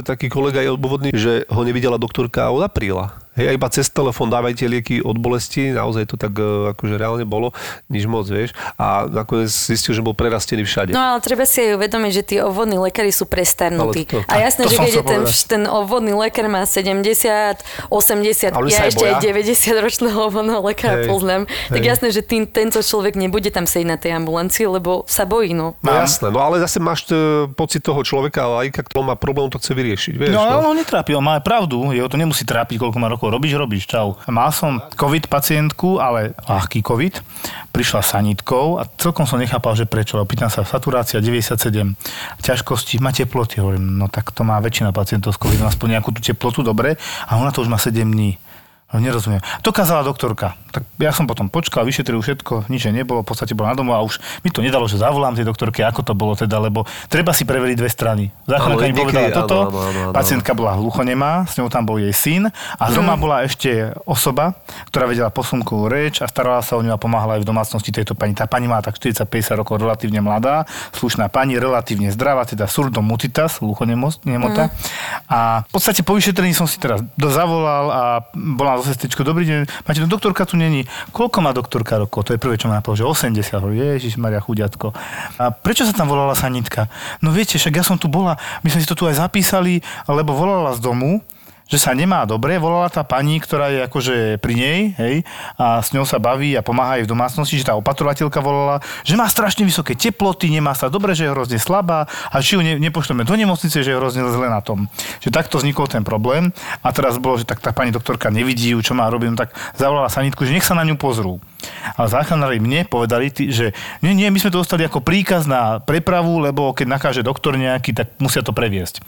taký kolega je odbovodný, že ho nevidela doktorka od apríla. Hej, iba cez telefón dávajte lieky od bolesti, naozaj to tak e, akože reálne bolo, nič moc, vieš. A nakoniec zistil, že bol prerastený všade. No ale treba si aj uvedomiť, že tí obvodní lekári sú prestarnutí. Ale to- a jasné, že keď je ten, ten obvodný lekár má 70, 80, A oni ja ešte aj boja? 90 ročného obvodného lekára Hej, poznám, tak hej. jasné, že tým, tento človek nebude tam sedieť na tej ambulancii, lebo sa bojí, no. No jasné, no ale zase máš t- pocit toho človeka, ale aj kto má problém, to chce vyriešiť, vieš. No ale on netrápi, on má aj pravdu, jeho to nemusí trápiť, koľko má rokov. Robíš, robíš, čau. Mal som COVID pacientku, ale ľahký COVID. Prišla sanitkou a celkom som nechápal, že prečo. Pýtam sa, saturácia 97, ťažkosti, má teploty. Hovorím, no tak to má väčšina pacientov s COVID, aspoň nejakú tú teplotu, dobre. A ona to už má 7 dní. No, nerozumiem. To kázala doktorka. Tak ja som potom počkal, vyšetril všetko, nič nebolo, v podstate bola na domu a už mi to nedalo, že zavolám tej doktorke, ako to bolo teda, lebo treba si preveriť dve strany. Záchranka mi povedala toto, áno, áno, áno, pacientka bola hluchonemá, s ňou tam bol jej syn a doma bola ešte osoba, ktorá vedela posunkovú reč a starala sa o ňu a pomáhala aj v domácnosti tejto pani. Tá pani má tak 40-50 rokov, relatívne mladá, slušná pani, relatívne zdravá, teda surdomutitas, hluchonemota. A v podstate po vyšetrení som si teraz zavolal a bola sestričko, dobrý deň, máte tu doktorka tu není. Koľko má doktorka rokov? To je prvé, čo ma napadlo, že 80. Hovorím, Ježiš Maria chudiatko. A prečo sa tam volala sanitka? No viete, však ja som tu bola, my sme si to tu aj zapísali, lebo volala z domu, že sa nemá dobre, volala tá pani, ktorá je akože pri nej, hej, a s ňou sa baví a pomáha jej v domácnosti, že tá opatrovateľka volala, že má strašne vysoké teploty, nemá sa dobre, že je hrozne slabá a či ju ne, nepošleme do nemocnice, že je hrozne zle na tom. Že takto vznikol ten problém a teraz bolo, že tak tá pani doktorka nevidí ju, čo má robiť, no tak zavolala sanitku, že nech sa na ňu pozrú. Ale záchranári mne povedali, že nie, nie, my sme to dostali ako príkaz na prepravu, lebo keď nakáže doktor nejaký, tak musia to previesť.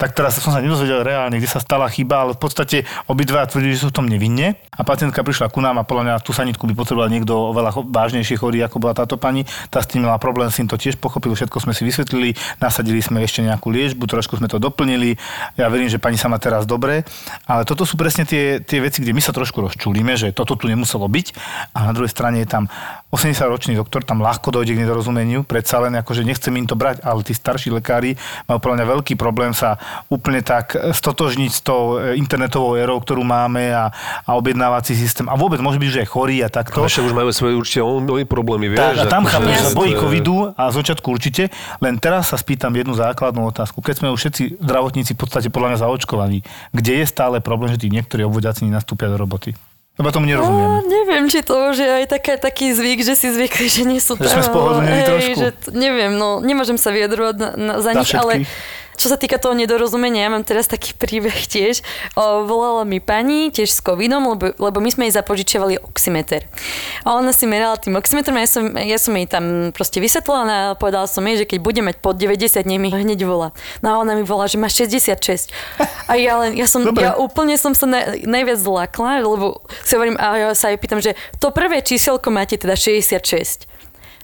Tak teraz som sa nedozvedel reálne, kde sa stala chyba, ale v podstate obidva tvrdili, že sú v tom nevinne. A pacientka prišla ku nám a podľa mňa tú sanitku by potreboval niekto oveľa vážnejšie chorý, ako bola táto pani. Tá s tým mala problém, syn to tiež pochopil, všetko sme si vysvetlili, nasadili sme ešte nejakú liečbu, trošku sme to doplnili. Ja verím, že pani sa má teraz dobre, ale toto sú presne tie, tie veci, kde my sa trošku rozčulíme, že toto tu nemuselo byť. A na druhej strane je tam 80-ročný doktor, tam ľahko dojde k nedorozumeniu, predsa len akože nechcem im to brať, ale tí starší lekári majú podľa mňa veľký problém sa úplne tak stotožniť s tou e, internetovou érou, ktorú máme a, a objednávací systém. A vôbec môže byť, že je chorý a takto. Ale však už majú svoje určite oni problémy, vieš. Tak, a tam akože- chápem, že sa bojí covidu a z začiatku určite. Len teraz sa spýtam jednu základnú otázku. Keď sme už všetci zdravotníci v podstate podľa mňa zaočkovaní, kde je stále problém, že tí niektorí obvodiaci nenastúpia do roboty? Lebo tomu No, nerozumiem. neviem, či to už je aj taká, taký zvyk, že si zvykli, že nie sú Že tam. sme spohodlnení hej, trošku. Že, t- neviem, no, nemôžem sa vyjadrovať na, na, za Za nich, ale. Čo sa týka toho nedorozumenia, ja mám teraz taký príbeh tiež. O, volala mi pani tiež s covidom, lebo, lebo my sme jej zapožičiavali oximeter. A ona si merala tým oximetrom a ja som, ja som jej tam proste vysvetlila a povedala som jej, že keď bude mať pod 90, nech mi hneď volá. No a ona mi volá, že má 66. A ja len, ja som, Dobre. ja úplne som sa na, najviac zlakla, lebo si hovorím, a ja sa jej pýtam, že to prvé číselko máte teda 66.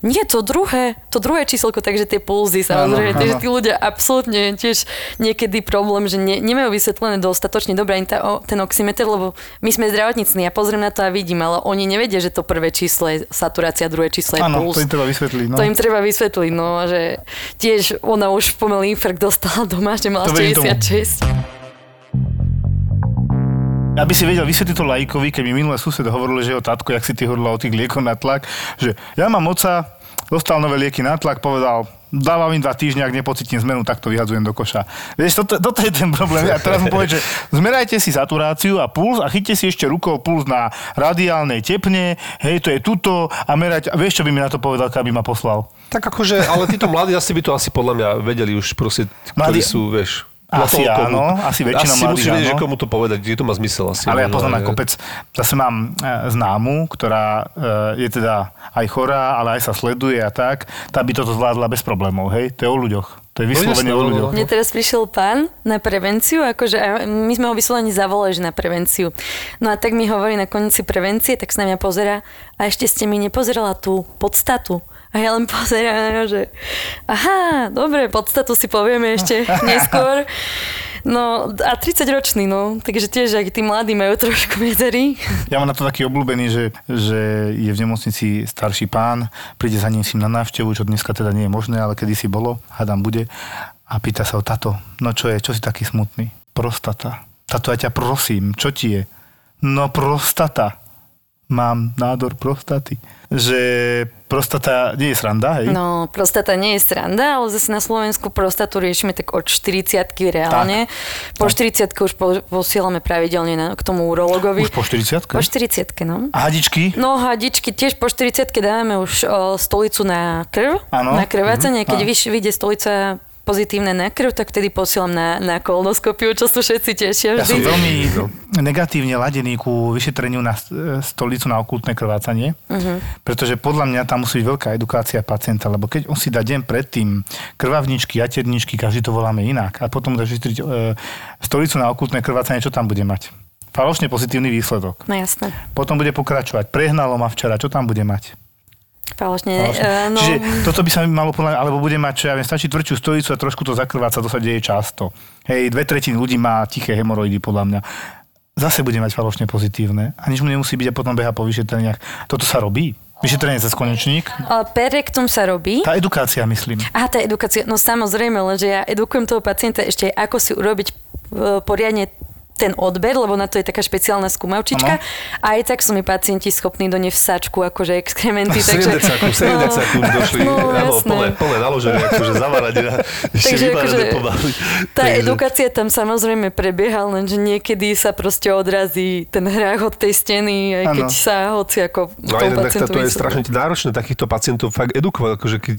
Nie, to druhé, to druhé číselko, takže tie pulzy samozrejme, takže tí ľudia absolútne tiež niekedy problém, že ne, nemajú vysvetlené dostatočne dobre ani tá, o, ten oximeter, lebo my sme zdravotníci, ja pozriem na to a vidím, ale oni nevedia, že to prvé číslo je saturácia, druhé číslo je Áno, puls. to im treba vysvetliť. No. To im treba vysvetliť, no, že tiež ona už pomaly infarkt dostala doma, že mala To verím tomu. 66. Aby si vedel vysvetliť to lajkovi, keď mi minulé sused hovoril, že jeho tatko, jak si ty hovorila o tých liekoch na tlak, že ja mám oca, dostal nové lieky na tlak, povedal, dávam im dva týždne, ak nepocítim zmenu, tak to vyhadzujem do koša. Vieš, toto, toto je ten problém. A teraz mu povie, že zmerajte si saturáciu a puls a chyťte si ešte rukou puls na radiálnej tepne, hej, to je tuto a merať. A vieš, čo by mi na to povedal, keby ma poslal? Tak akože, ale títo mladí asi by to asi podľa mňa vedeli už proste, ktorí Mladí- sú, vieš. Asi na áno, asi väčšina asi mladých musíš že komu to povedať, kde to má zmysel asi. Ale ja poznám aj kopec. Zase mám e, známu, ktorá e, je teda aj chorá, ale aj sa sleduje a tak. Tá by toto zvládla bez problémov, hej? To je o ľuďoch. To je vyslovene jasné, o no, ľuďoch. no. Mne teraz prišiel pán na prevenciu, akože my sme ho vyslovene zavolali, že na prevenciu. No a tak mi hovorí na konci prevencie, tak sa na mňa pozera a ešte ste mi nepozerala tú podstatu. A ja len pozerám, že aha, dobre, podstatu si povieme ešte neskôr. No a 30 ročný, no. Takže tiež, ak tí mladí majú trošku medzery. Ja mám na to taký obľúbený, že, že je v nemocnici starší pán, príde za ním si na návštevu, čo dneska teda nie je možné, ale kedy si bolo, hádam bude, a pýta sa o tato, no čo je, čo si taký smutný? Prostata. Tato, ja ťa prosím, čo ti je? No prostata. Mám nádor prostaty. Že prostata nie je sranda, hej? No, prostata nie je sranda, ale zase na Slovensku prostatu riešime tak od 40 reálne. Tak. Po 40 už po, posielame pravidelne na, k tomu urologovi. Už po 40 Po 40 no. A hadičky? No, hadičky tiež po 40 dávame už o, stolicu na krv, ano. na krvácanie. Keď mm-hmm. vyjde stolica pozitívne na krv, tak vtedy posielam na, na kolonoskopiu, čo sú všetci tešia vždy. Ja som veľmi negatívne ladený ku vyšetreniu na stolicu na okultné krvácanie, uh-huh. pretože podľa mňa tam musí byť veľká edukácia pacienta, lebo keď on si dá deň predtým krvavničky, jaterničky, každý to voláme inak, a potom vyšetriť e, stolicu na okultné krvácanie, čo tam bude mať? Falošne pozitívny výsledok. No jasné. Potom bude pokračovať. Prehnalo ma včera, čo tam bude mať? Falošne, Uh, no. Čiže toto by sa mi malo povedať, alebo bude mať, čo ja viem, stačí tvrdšiu stojicu a trošku to zakrváca, to sa deje často. Hej, dve tretiny ľudí má tiché hemoroidy, podľa mňa. Zase bude mať falošne pozitívne a nič mu nemusí byť a potom beha po vyšetreniach. Toto sa robí? Vyšetrenie cez konečník? Perektum sa robí. Tá edukácia, myslím. Aha, tá edukácia. No samozrejme, lenže ja edukujem toho pacienta ešte ako si urobiť e, poriadne ten odber, lebo na to je taká špeciálna skúmavčička. Ano. Aj tak sú mi pacienti schopní do vsačku, akože exkrementy. A takže... 7 decáku, 7 no, došli. No, áno, plné, plné naloženie, akože zavarať a takže akože, Tá takže... edukácia tam samozrejme prebieha, lenže niekedy sa proste odrazí ten hrách od tej steny, aj keď ano. sa hoci ako no, aj, to je strašne náročné takýchto pacientov fakt edukovať, akože keď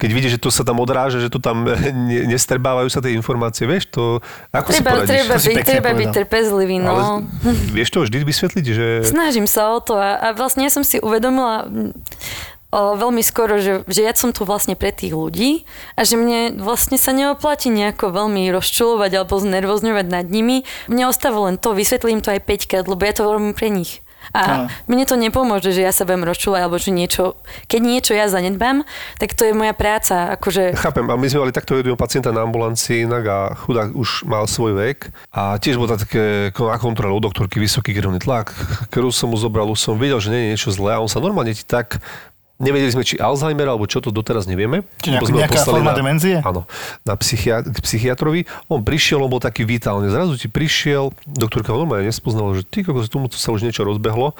keď vidíš, že to sa tam odráža, že to tam ne, nestrebávajú sa tie informácie, vieš, to ako treba, si poradíš? Treba, byť, treba byť trpezlivý, no. Ale vieš to vždy vysvetliť, že... Snažím sa o to a, a vlastne ja som si uvedomila o, veľmi skoro, že, že ja som tu vlastne pre tých ľudí a že mne vlastne sa neoplatí nejako veľmi rozčulovať alebo znervozňovať nad nimi. Mne ostáva len to, vysvetlím to aj 5 krát, lebo ja to robím pre nich. A no. mne to nepomôže, že ja sa budem rozčúvať, alebo že niečo, keď niečo ja zanedbám, tak to je moja práca. Akože... Chápem, a my sme mali takto jedného pacienta na ambulancii inak a chudák už mal svoj vek a tiež bol také na kontrole u doktorky vysoký krvný tlak. Krv som mu zobral, už som videl, že nie je niečo zlé a on sa normálne ti tak Nevedeli sme, či Alzheimer alebo čo to doteraz nevieme. Či nejaká, nejaká forma na, demenzie? Áno, na psychia, k psychiatrovi. On prišiel, on bol taký vitálny. Zrazu ti prišiel, doktorka normálne nespoznala, že ty, ako tomu sa už niečo rozbehlo.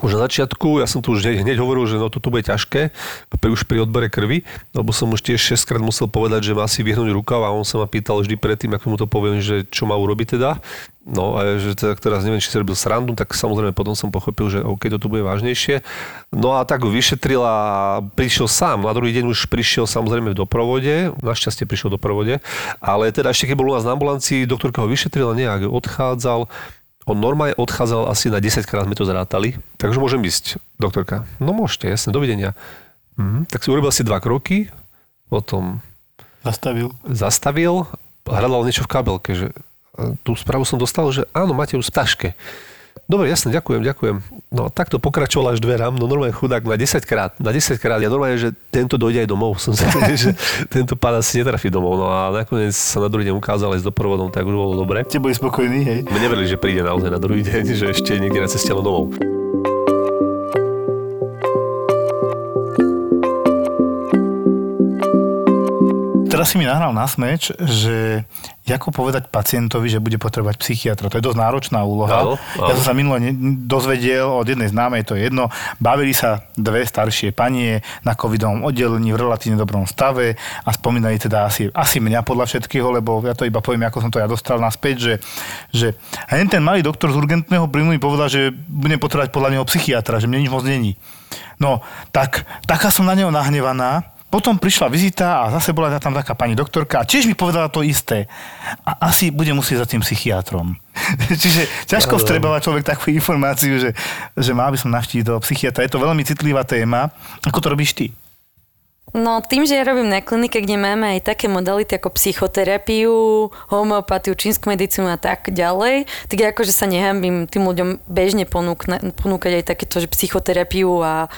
Už na začiatku, ja som tu už hneď, hneď hovoril, že no toto bude ťažké, pri, už pri odbere krvi, lebo som už tiež 6 krát musel povedať, že má si vyhnúť rukav a on sa ma pýtal vždy predtým, ako mu to poviem, že čo má urobiť teda. No a že teda, teraz neviem, či si robil srandu, tak samozrejme potom som pochopil, že OK, toto bude vážnejšie. No a tak ho vyšetril a prišiel sám. Na druhý deň už prišiel samozrejme v doprovode, našťastie prišiel v doprovode, ale teda ešte keď bol u nás na ambulancii, doktorka ho vyšetrila nejak, odchádzal, on normálne odchádzal asi na 10 krát, sme to zrátali. Takže môžem ísť, doktorka. No môžete, jasne, dovidenia. Mhm. Tak si urobil asi dva kroky, potom... Zastavil. Zastavil, hľadal niečo v kabelke, že tú správu som dostal, že áno, máte už v taške. Dobre, jasne, ďakujem, ďakujem. No takto pokračoval až dverám, no normálne chudák na 10 krát, na 10 krát, ja normálne, že tento dojde aj domov, som sa že tento pán asi netrafí domov, no a nakoniec sa na druhý deň ukázal aj s doprovodom, tak už bolo dobre. Ste boli spokojní, hej? My neverili, že príde naozaj na druhý deň, že ešte niekde na ceste domov. Teraz si mi nahral na smeč, že ako povedať pacientovi, že bude potrebovať psychiatra. To je dosť náročná úloha. Áno, áno. Ja som sa minule dozvedel od jednej známej, to je jedno, bavili sa dve staršie panie na covidovom oddelení v relatívne dobrom stave a spomínali teda asi, asi mňa podľa všetkého, lebo ja to iba poviem, ako som to ja dostal naspäť, že, že a ten malý doktor z urgentného príjmu mi povedal, že budem potrebovať podľa neho psychiatra, že mne nič moc není. No, tak taká som na neho nahnevaná, potom prišla vizita a zase bola tam taká pani doktorka a tiež mi povedala to isté. A asi bude musieť za tým psychiatrom. Čiže ťažko vstrebovať človek takú informáciu, že, že mal by som navštíviť toho psychiatra. Je to veľmi citlivá téma. Ako to robíš ty? No tým, že ja robím na klinike, kde máme aj také modality ako psychoterapiu, homeopatiu, čínsku medicínu a tak ďalej, tak ja akože sa nehambím tým ľuďom bežne ponúkať aj takéto, že psychoterapiu a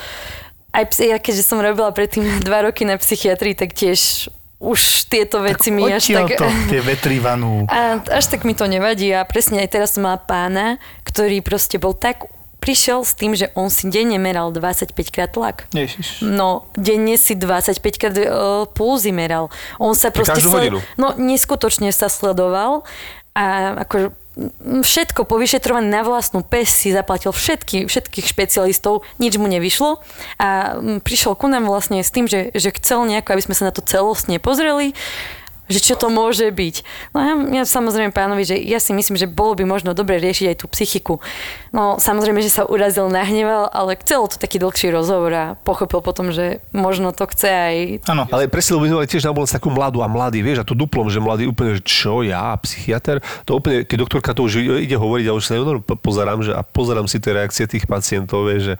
aj ja keďže som robila predtým dva roky na psychiatrii, tak tiež už tieto veci mi až tak... to, tie vetry vanú. A až tak mi to nevadí a presne aj teraz som mala pána, ktorý proste bol tak prišiel s tým, že on si denne meral 25 krát tlak. Ježiš. No, denne si 25 krát uh, pulzy meral. On sa proste... Každú hodinu? No, neskutočne sa sledoval a ako všetko po vyšetrovaní na vlastnú pes si zaplatil všetky, všetkých špecialistov, nič mu nevyšlo. A prišiel ku nám vlastne s tým, že, že chcel nejako, aby sme sa na to celostne pozreli že čo to môže byť. No ja, ja samozrejme pánovi, že ja si myslím, že bolo by možno dobre riešiť aj tú psychiku. No samozrejme, že sa urazil, nahneval, ale chcelo to taký dlhší rozhovor a pochopil potom, že možno to chce aj... Áno. Ale my mali tiež na ambulancii takú mladú a mladý, vieš, a to duplom, že mladý úplne, že čo, ja, psychiatr, to úplne, keď doktorka to už ide hovoriť, a už sa pozerám, že a pozerám si tie reakcie tých pacientov, vieš, že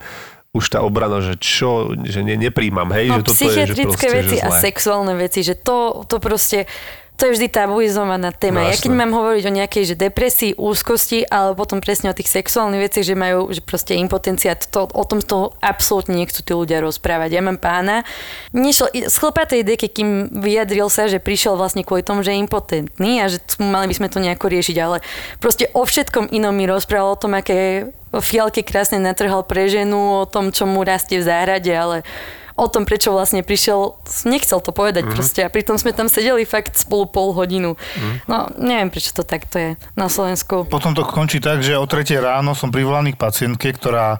už tá obrana, že čo, že ne, nepríjmam, hej, No, že toto je, že veci že a sexuálne veci, že to, to proste to je vždy tabuizovaná téma. No, ja keď mám hovoriť o nejakej že depresii, úzkosti, ale potom presne o tých sexuálnych veciach, že majú že proste impotencia, to, o tom toho absolútne nechcú tí ľudia rozprávať. Ja mám pána, nešiel z chlpatej deky, kým vyjadril sa, že prišiel vlastne kvôli tomu, že je impotentný a že mali by sme to nejako riešiť, ale proste o všetkom inom mi rozprával o tom, aké fialky krásne natrhal pre ženu, o tom, čo mu rastie v záhrade, ale o tom, prečo vlastne prišiel, nechcel to povedať mm-hmm. proste a pritom sme tam sedeli fakt spolu pol hodinu. Mm-hmm. No, neviem, prečo to takto je na Slovensku. Potom to končí tak, že o 3 ráno som privolaný k pacientke, ktorá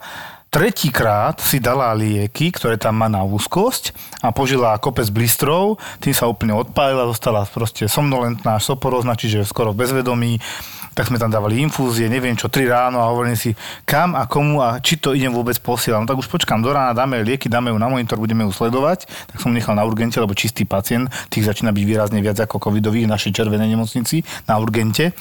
tretíkrát si dala lieky, ktoré tam má na úzkosť a požila kopec blistrov, tým sa úplne odpálila, zostala proste somnolentná, až soporozná, čiže skoro bezvedomí tak sme tam dávali infúzie, neviem čo, 3 ráno a hovorím si, kam a komu a či to idem vôbec posielať. No tak už počkám do rána, dáme lieky, dáme ju na monitor, budeme ju sledovať. Tak som nechal na urgente, lebo čistý pacient, tých začína byť výrazne viac ako covidových v našej červenej nemocnici na urgente.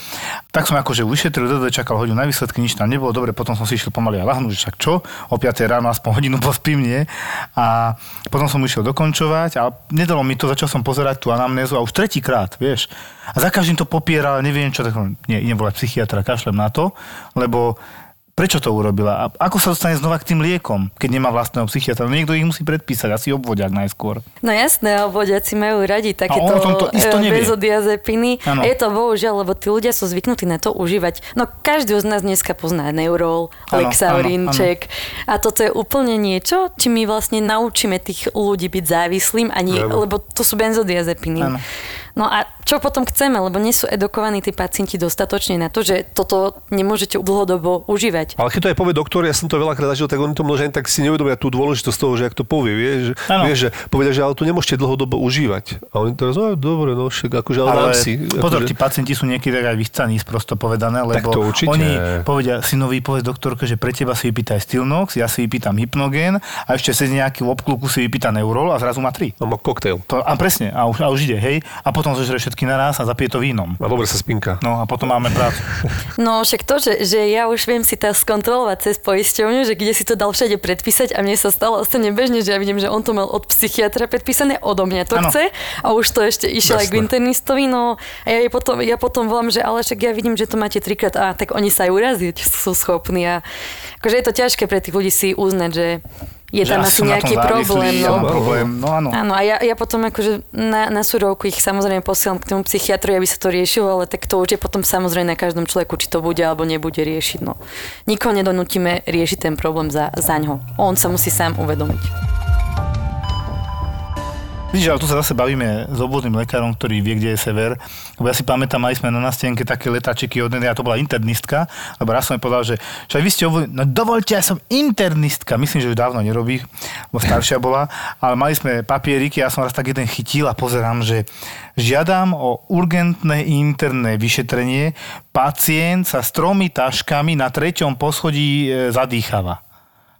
Tak som akože vyšetril, dodo čakal hodinu na výsledky, nič tam nebolo, dobre, potom som si išiel pomaly a lahnúť, však čo, o 5 ráno aspoň hodinu pospím, nie? A potom som išiel dokončovať a nedalo mi to, začal som pozerať tú anamnézu a už tretíkrát, vieš. A za každým to popieral, neviem čo, tak nie, idem volať psychiatra, kašlem na to, lebo prečo to urobila? A ako sa dostane znova k tým liekom, keď nemá vlastného psychiatra? No niekto ich musí predpísať, asi obvodiak najskôr. No jasné, obvodiaci majú radi takéto on o tomto isto e, nevie. benzodiazepiny. Áno. A je to bohužiaľ, lebo tí ľudia sú zvyknutí na to užívať. No každý z nás dneska pozná Neurol, Lexaurinček. A toto je úplne niečo, či my vlastne naučíme tých ľudí byť závislým, a nie, Áno. lebo to sú benzodiazepiny. Áno. No a čo potom chceme, lebo nie sú edukovaní tí pacienti dostatočne na to, že toto nemôžete dlhodobo užívať. Ale keď to aj povie doktor, ja som to veľakrát zažil, tak oni to možno ani tak si neuvedomia tú dôležitosť toho, že ak to povie, vieš, že, vieš, že povedia, že ale to nemôžete dlhodobo užívať. A oni teraz, no dobre, no však akože, ale, Ale si. pozor, akože, tí pacienti sú niekedy aj vychcaní, prosto povedané, lebo oni povedia synovi, povedz doktorke, že pre teba si vypýtaj Stilnox, ja si vypýtam Hypnogen a ešte cez nejaký obkluku si vypýta Neurol a zrazu má tri. no, má koktail. To, a presne, a už, a už ide, hej. A potom zožere všetky naraz a zapije to vínom. A dobre sa spinka. No a potom máme prácu. No však to, že, že ja už viem si to skontrolovať cez poisťovňu, že kde si to dal všade predpísať a mne sa stalo ostane bežne, že ja vidím, že on to mal od psychiatra predpísané, odo mňa to Áno. chce a už to ešte išiel aj k internistovi, no a ja, potom, ja potom volám, že ale však ja vidím, že to máte trikrát a tak oni sa aj uraziť sú schopní a akože je to ťažké pre tých ľudí si uznať, že je tam asi nejaký problém. No. problém. No áno. Áno, a ja, ja potom akože na, na súrovku ich samozrejme posielam k tomu psychiatrovi, aby sa to riešilo, ale tak to už je potom samozrejme na každom človeku, či to bude alebo nebude riešiť. No. Nikoho nedonútime riešiť ten problém za, za ňo. On sa musí sám uvedomiť. Vidíš, ale tu sa zase bavíme s obvodným lekárom, ktorý vie, kde je sever. Lebo ja si pamätám, mali sme na nástenke také letáčiky od a to bola internistka, lebo raz som jej povedal, že aj vy ste obvodný, no dovolte, ja som internistka. Myslím, že už dávno nerobí, lebo staršia bola, ale mali sme papieriky, ja som raz tak jeden chytil a pozerám, že žiadam o urgentné interné vyšetrenie. Pacient sa s tromi taškami na treťom poschodí e, zadýchava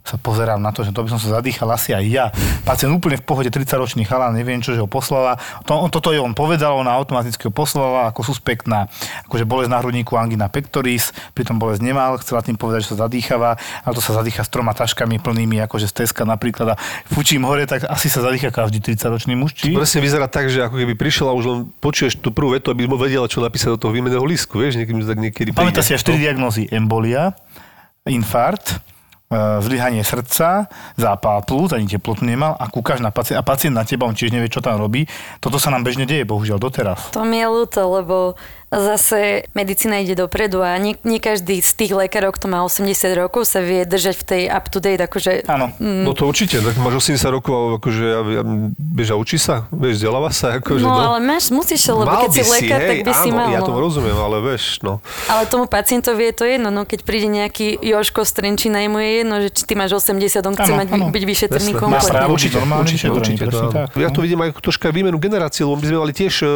sa pozerám na to, že to by som sa zadýchal asi aj ja. Pacient úplne v pohode, 30-ročný chalán, neviem čo, že ho poslala. To, toto je on povedal, ona automaticky ho poslala ako suspekt na akože bolesť na hrudníku angina pectoris, pritom bolesť nemal, chcela tým povedať, že sa zadýchava, ale to sa zadýcha s troma taškami plnými, akože z Teska napríklad a fučím hore, tak asi sa zadýcha každý 30-ročný muž, či? Presne vyzerá tak, že ako keby prišiel a už len počuješ tú prvú vetu, aby vedela, čo napísať do toho výmeného lístku, vieš, niekedy, tak niekedy Pamätá si až 4 diagnózy. Embolia, infarkt, zlyhanie srdca, zápal plúc, ani teplotu nemal a kúkaš na pacient, a pacient na teba, on tiež nevie, čo tam robí. Toto sa nám bežne deje, bohužiaľ, doteraz. To mi je ľúto, lebo zase medicína ide dopredu a nie, nie každý z tých lekárov, kto má 80 rokov, sa vie držať v tej up-to-date, akože... Áno. Mm, No to určite, tak máš 80 rokov, akože ja, ja, vieš, a učí sa, vieš, vzdeláva sa, akože no, ale máš, musíš, lebo Mal keď si si, lekár, hej, tak by si áno, mal. ja no. tomu rozumiem, ale vieš, no. Ale tomu pacientovi je to jedno, no keď príde nejaký Joško z Trenčína, mu je jedno, že či ty máš 80, on chce Áno, mať áno. byť vyšetrený Jasné. Má kompletne. právo. Určite, normálne určite, vyšetrení, určite. presne to, tak, áno. Ja no. to vidím aj troška výmenu generácií, lebo my sme mali tiež e,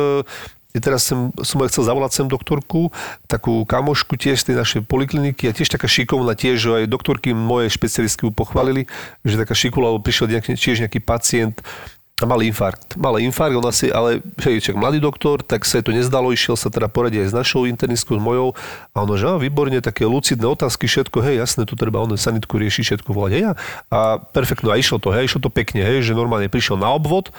ja teraz som, som aj chcel zavolať sem doktorku, takú kamošku tiež z tej našej polikliniky a tiež taká šikovná tiež, aj doktorky moje špecialistky ju pochválili, že taká šikovná, lebo prišiel nejaký, tiež nejaký pacient a mal infarkt. Mal infarkt, ona si, ale hej, mladý doktor, tak sa to nezdalo, išiel sa teda poradiť aj s našou internistkou, s mojou a ono, že á, výborne, také lucidné otázky, všetko, hej, jasné, tu treba ono sanitku riešiť, všetko volať, hej, a, a perfektno, a išlo to, hej, išlo to pekne, hej, že normálne prišiel na obvod,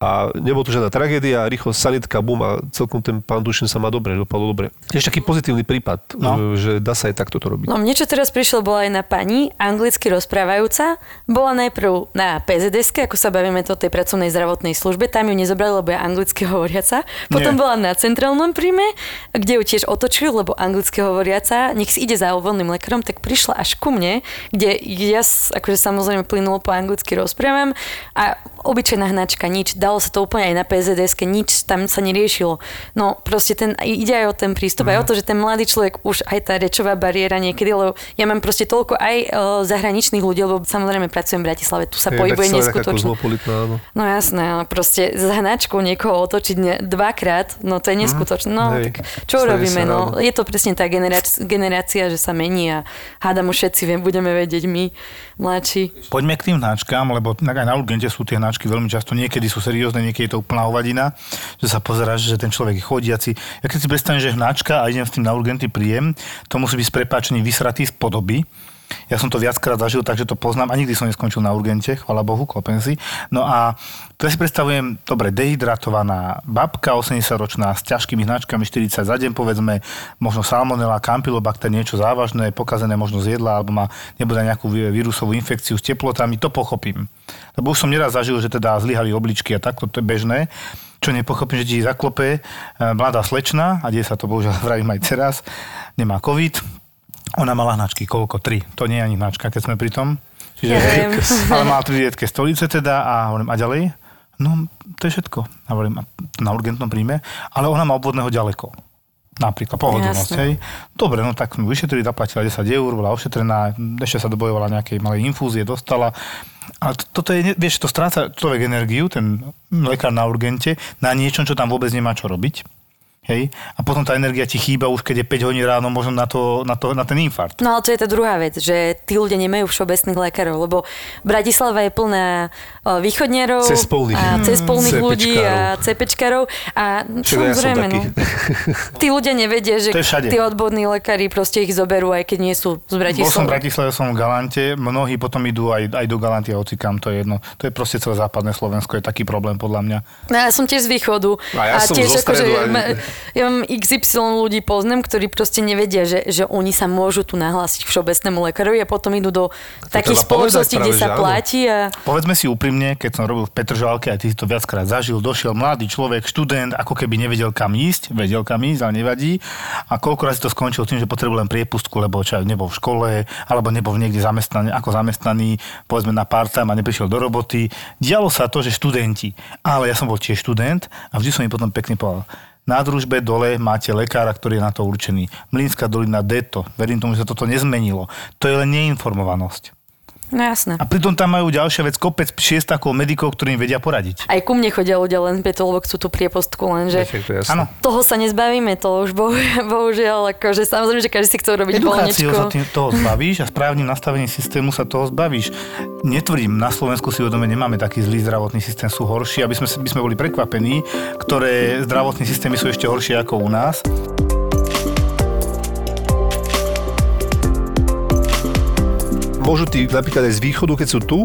a nebolo to žiadna tragédia, rýchlo sanitka, bum a celkom ten pán Dušin sa má dobre, dopadlo dobre. Tiež taký pozitívny prípad, No. že dá sa aj takto to robiť. No mne čo teraz prišlo, bola aj na pani, anglicky rozprávajúca. Bola najprv na PZDSK, ako sa bavíme to tej pracovnej zdravotnej službe, tam ju nezobrali, lebo je anglicky hovoriaca. Potom Nie. bola na centrálnom príjme, kde ju tiež otočili, lebo anglicky hovoriaca, nech si ide za voľným lekárom, tak prišla až ku mne, kde ja akože samozrejme plynulo po anglicky rozprávam a obyčajná hnačka, nič. Dalo sa to úplne aj na PZDSK, nič tam sa neriešilo. No proste ten, ide aj o ten prístup, aj o to, že ten mladý človek už aj tá rečová bariéra niekedy, lebo ja mám proste toľko aj e, zahraničných ľudí, lebo samozrejme pracujem v Bratislave, tu sa Je, pohybuje neskutočne. No jasné, proste s hnačkou niekoho otočiť ne, dvakrát, no to je neskutočné. No Hej, tak čo sa, No, je to presne tá generácia, generácia, že sa mení a hádam už všetci budeme vedieť my, mladší. Poďme k tým hnačkám, lebo aj na urgente sú tie hnačky veľmi často, niekedy sú seriózne, niekedy je to úplná hovadina, že sa pozeráš, že ten človek je chodiaci. Ja keď si predstavím, že hnačka a idem s tým na urgenty príjem, to musí byť s prepáčením vysratý z podoby. Ja som to viackrát zažil, takže to poznám a nikdy som neskončil na urgente, chvala Bohu, klopem si. No a to si predstavujem, dobre, dehydratovaná babka, 80-ročná, s ťažkými hnačkami, 40 za deň, povedzme, možno salmonella, campylobacter, niečo závažné, pokazené možno z jedla, alebo má nebude nejakú vírusovú infekciu s teplotami, to pochopím. Lebo už som neraz zažil, že teda zlyhali obličky a takto, to je bežné. Čo nepochopím, že ti zaklope e, mladá slečna, a deje sa to bohužiaľ vravím aj teraz, nemá COVID, ona mala hnačky, koľko? Tri. To nie je ani hnačka, keď sme pri tom. Čiže, Ja ale má tri riedke stolice teda a hovorím, a ďalej? No, to je všetko. A hovorím, a na urgentnom príjme, ale ona má obvodného ďaleko. Napríklad pohodlnosť, hej. Dobre, no tak vyšetrili, zaplatila 10 eur, bola ošetrená, ešte sa dobojovala nejakej malej infúzie, dostala. To, toto je, vieš, to stráca človek energiu, ten lekár na urgente, na niečom, čo tam vôbec nemá čo robiť. Hej? A potom tá energia ti chýba už, keď je 5 hodín ráno, možno na, to, na, to, na ten infarkt. No ale to je tá druhá vec, že tí ľudia nemajú všeobecných lekárov, lebo Bratislava je plná Cespolných. a cespolných Mm. ľudí a cepečkarov a ja samozrejme, taký. no, tí ľudia nevedia, že To tí odborní lekári proste ich zoberú, aj keď nie sú z Bol som v Bratislavy. Bratislave, som v Galante, mnohí potom idú aj, aj do Galanty a hocikam, to je jedno. To je proste celé západné Slovensko, je taký problém podľa mňa. No, ja som tiež z východu. A ja som tiež zo stredu aj- ma- ja mám XY ľudí poznám, ktorí proste nevedia, že, že oni sa môžu tu nahlásiť všeobecnému lekárovi a potom idú do takých treba povedať spoločností, kde sa áno. platí a Povedzme si úprimne, keď som robil v Petržalke, a ty si to viackrát zažil, došiel mladý človek, študent, ako keby nevedel kam ísť, vedel kam ísť, ale nevadí. A koľko razy to skončilo tým, že potreboval len priepustku, lebo čo, nebol v škole, alebo nebol niekde zamestnaný, ako zamestnaný, povedzme na part-time a neprišiel do roboty. Dialo sa to, že študenti, ale ja som bol tiež študent a vždy som im potom pekne povedal, na družbe dole máte lekára, ktorý je na to určený. Mlínska dolina Deto. Verím tomu, že sa toto nezmenilo. To je len neinformovanosť. No jasné. A pritom tam majú ďalšia vec, kopec šiestakov, medikov, ktorí im vedia poradiť. Aj ku mne chodia ľudia len preto, lebo chcú tú priepostku, lenže to. Áno. toho sa nezbavíme, to už bohu, bohužiaľ, akože samozrejme, že každý si chce urobiť Edukáciou sa tým, toho zbavíš a správnym nastavením systému sa toho zbavíš. Netvrdím, na Slovensku si uvedome nemáme taký zlý zdravotný systém, sú horší, aby sme, by sme boli prekvapení, ktoré zdravotné systémy sú ešte horšie ako u nás. Môžu tí napríklad aj z východu, keď sú tu,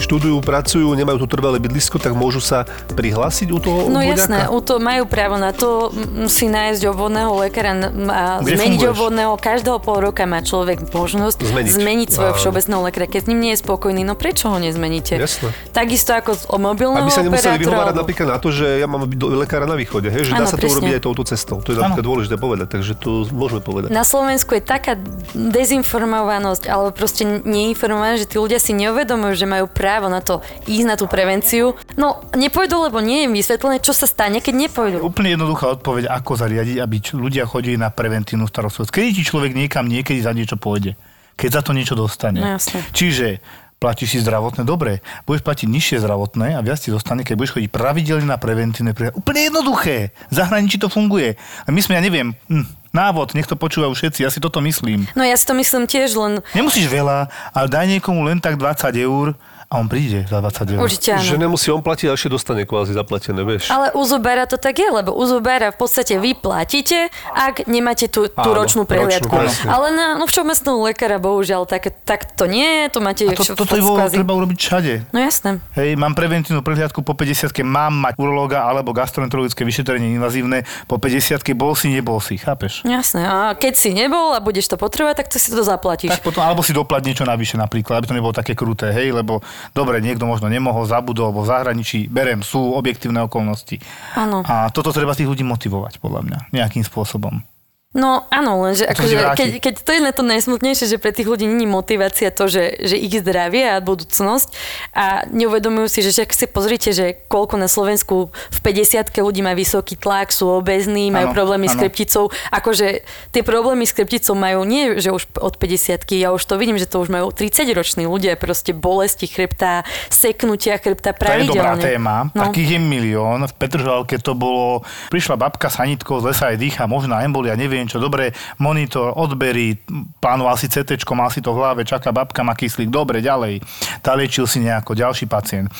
študujú, pracujú, nemajú tu trvalé bydlisko, tak môžu sa prihlásiť u toho No obvodňaka? jasné, u to majú právo na to si nájsť obvodného lekára a Kde zmeniť funguješ? obvodného. Každého pol roka má človek možnosť Zmeniť. zmeniť, svojho Áno. všeobecného lekára. Keď s ním nie je spokojný, no prečo ho nezmeníte? Jasné. Takisto ako z- o mobilného Aby sa nemuseli vyhovárať alebo- napríklad na to, že ja mám byť lekára na východe, hej? že dá Áno, sa to presne. urobiť aj touto cestou. To je napríklad dôležité povedať, takže to môžeme povedať. Na Slovensku je taká dezinformovanosť alebo proste neinformovanosť, že tí ľudia si neuvedomujú, že majú právo na to ísť na tú prevenciu. No, nepôjdu, lebo nie je vysvetlené, čo sa stane, keď nepôjdu. Úplne jednoduchá odpoveď, ako zariadiť, aby ľudia chodili na preventívnu starostlivosť. Kedy ti človek niekam niekedy za niečo pôjde? Keď za to niečo dostane. No jasne. Čiže platíš si zdravotné, dobre, budeš platiť nižšie zdravotné a viac ti dostane, keď budeš chodiť pravidelne na preventívne prehľady. Úplne jednoduché. V zahraničí to funguje. A my sme, ja neviem, hm, návod, nech to počúvajú všetci, ja si toto myslím. No ja si to myslím tiež, len Nemusíš veľa, ale daj niekomu len tak 20 eur a on príde za 20 eur. určite áno. Že nemusí on platiť, a ešte dostane kvázi zaplatené, vieš. Ale u zubára to tak je, lebo u zubára v podstate vy platíte, ak nemáte tú, tú Áno, ročnú prehliadku. ročnú. Ale na no, všeobecného lekára, bohužiaľ, tak, tak to nie, to máte A to, vš- toto je kvázi- treba urobiť všade. No jasné. Hej, mám preventívnu prehliadku po 50 mám mať urológa alebo gastroenterologické vyšetrenie invazívne po 50 bol si, nebol si, chápeš? Jasné. A keď si nebol a budeš to potrebovať, tak to si to zaplatíš. Tak potom, alebo si doplať niečo navyše napríklad, aby to nebolo také kruté, hej, lebo dobre, niekto možno nemohol, zabudol, alebo v zahraničí, berem, sú objektívne okolnosti. Áno. A toto treba tých ľudí motivovať, podľa mňa, nejakým spôsobom. No áno, lenže akože, keď, keď to je na to najsmutnejšie, že pre tých ľudí není motivácia to, že, že ich zdravie a budúcnosť a neuvedomujú si, že však si pozrite, že koľko na Slovensku v 50 ľudí má vysoký tlak, sú obezní, majú Áno, problémy s áno. krepticou. Akože tie problémy s krepticou majú nie, že už od 50 ja už to vidím, že to už majú 30-roční ľudia, proste bolesti chrbta, seknutia chrbta To je dobrá pravidelne. téma, No. takých je milión. V Petržalke to bolo, prišla babka sanitkou z lesa aj dýcha, možná embolia, neviem čo, dobre, monitor, odbery, plánoval si CT, mal si to v hlave, čaká babka, má kyslík, dobre, ďalej. Tá liečil si nejako, ďalší pacient.